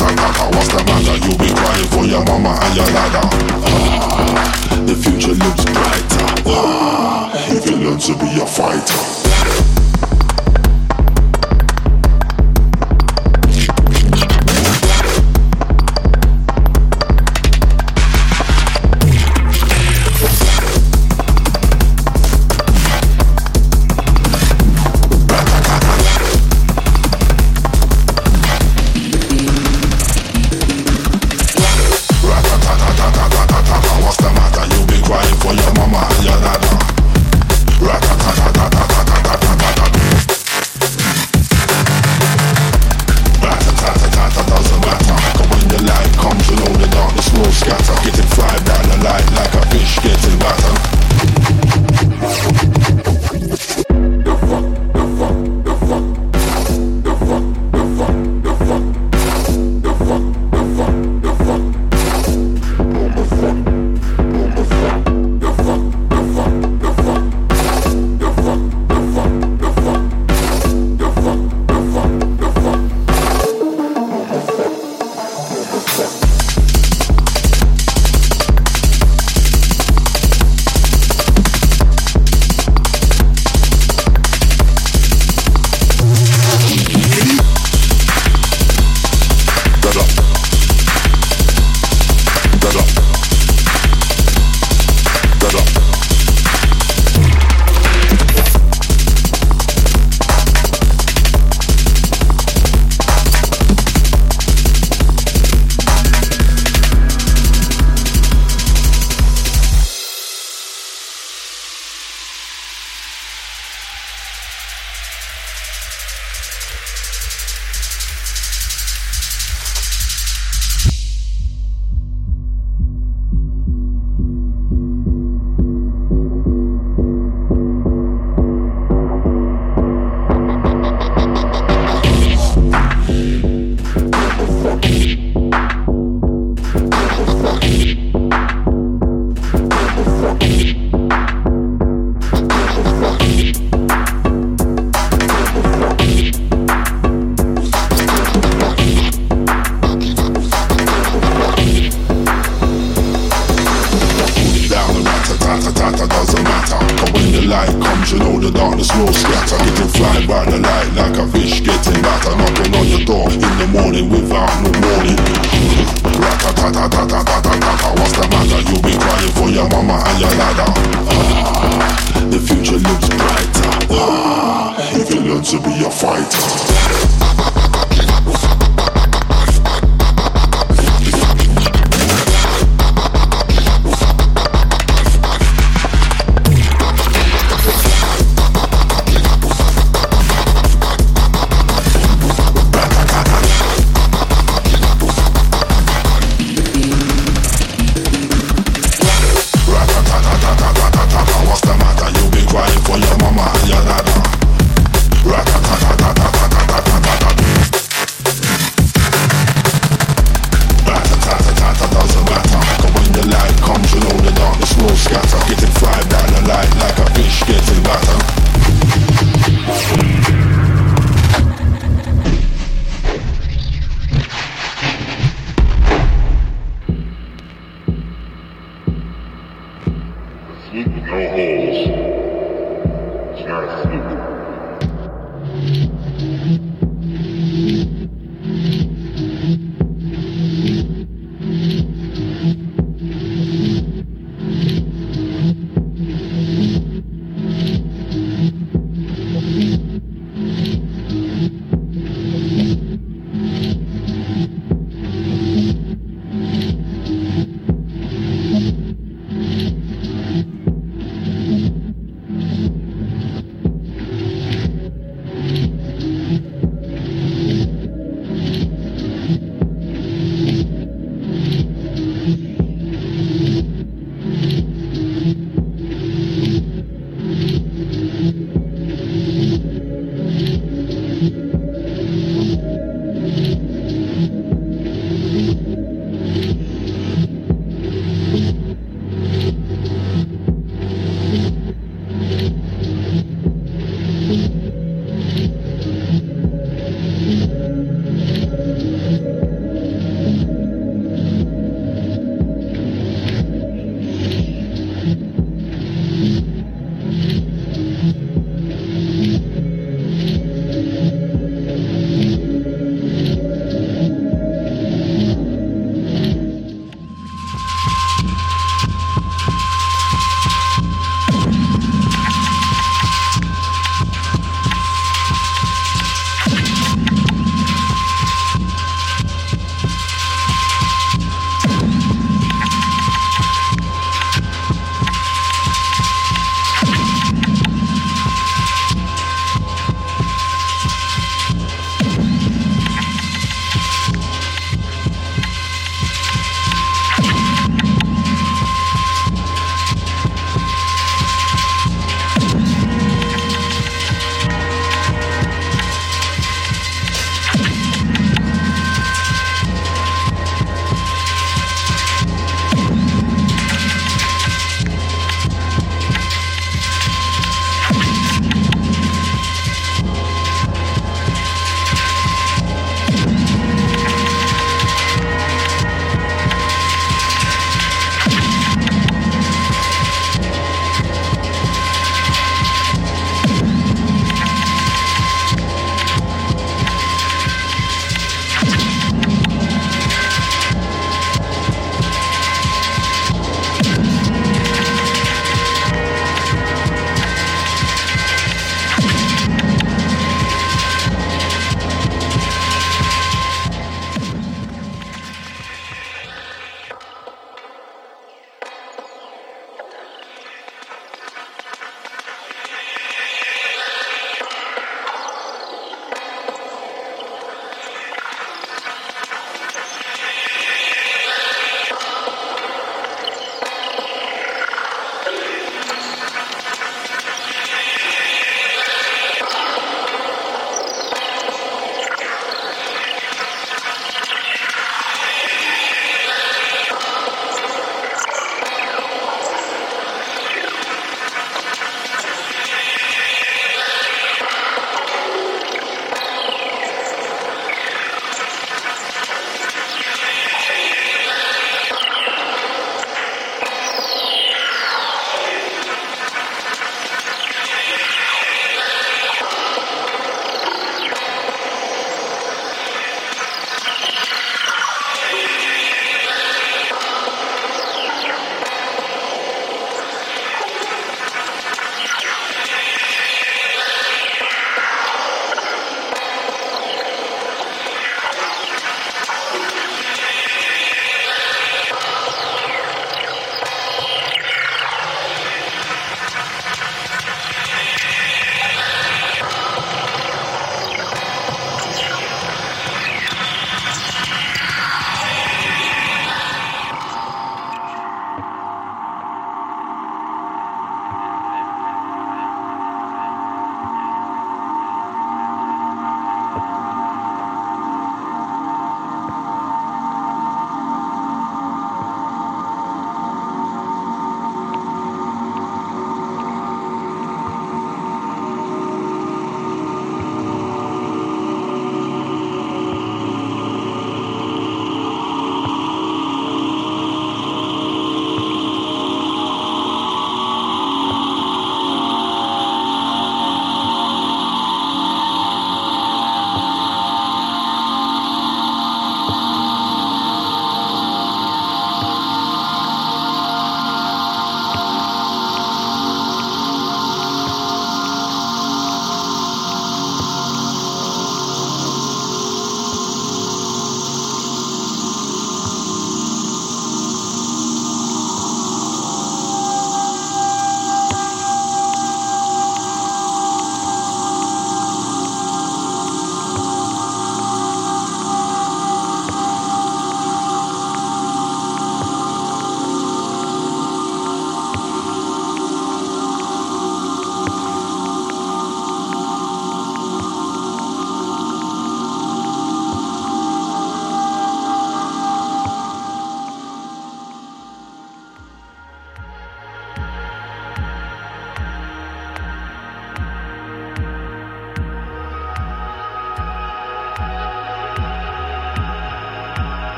What's the matter? You'll be crying for your mama and your dada. Ah, The future looks brighter. Ah, If you learn to be a fighter.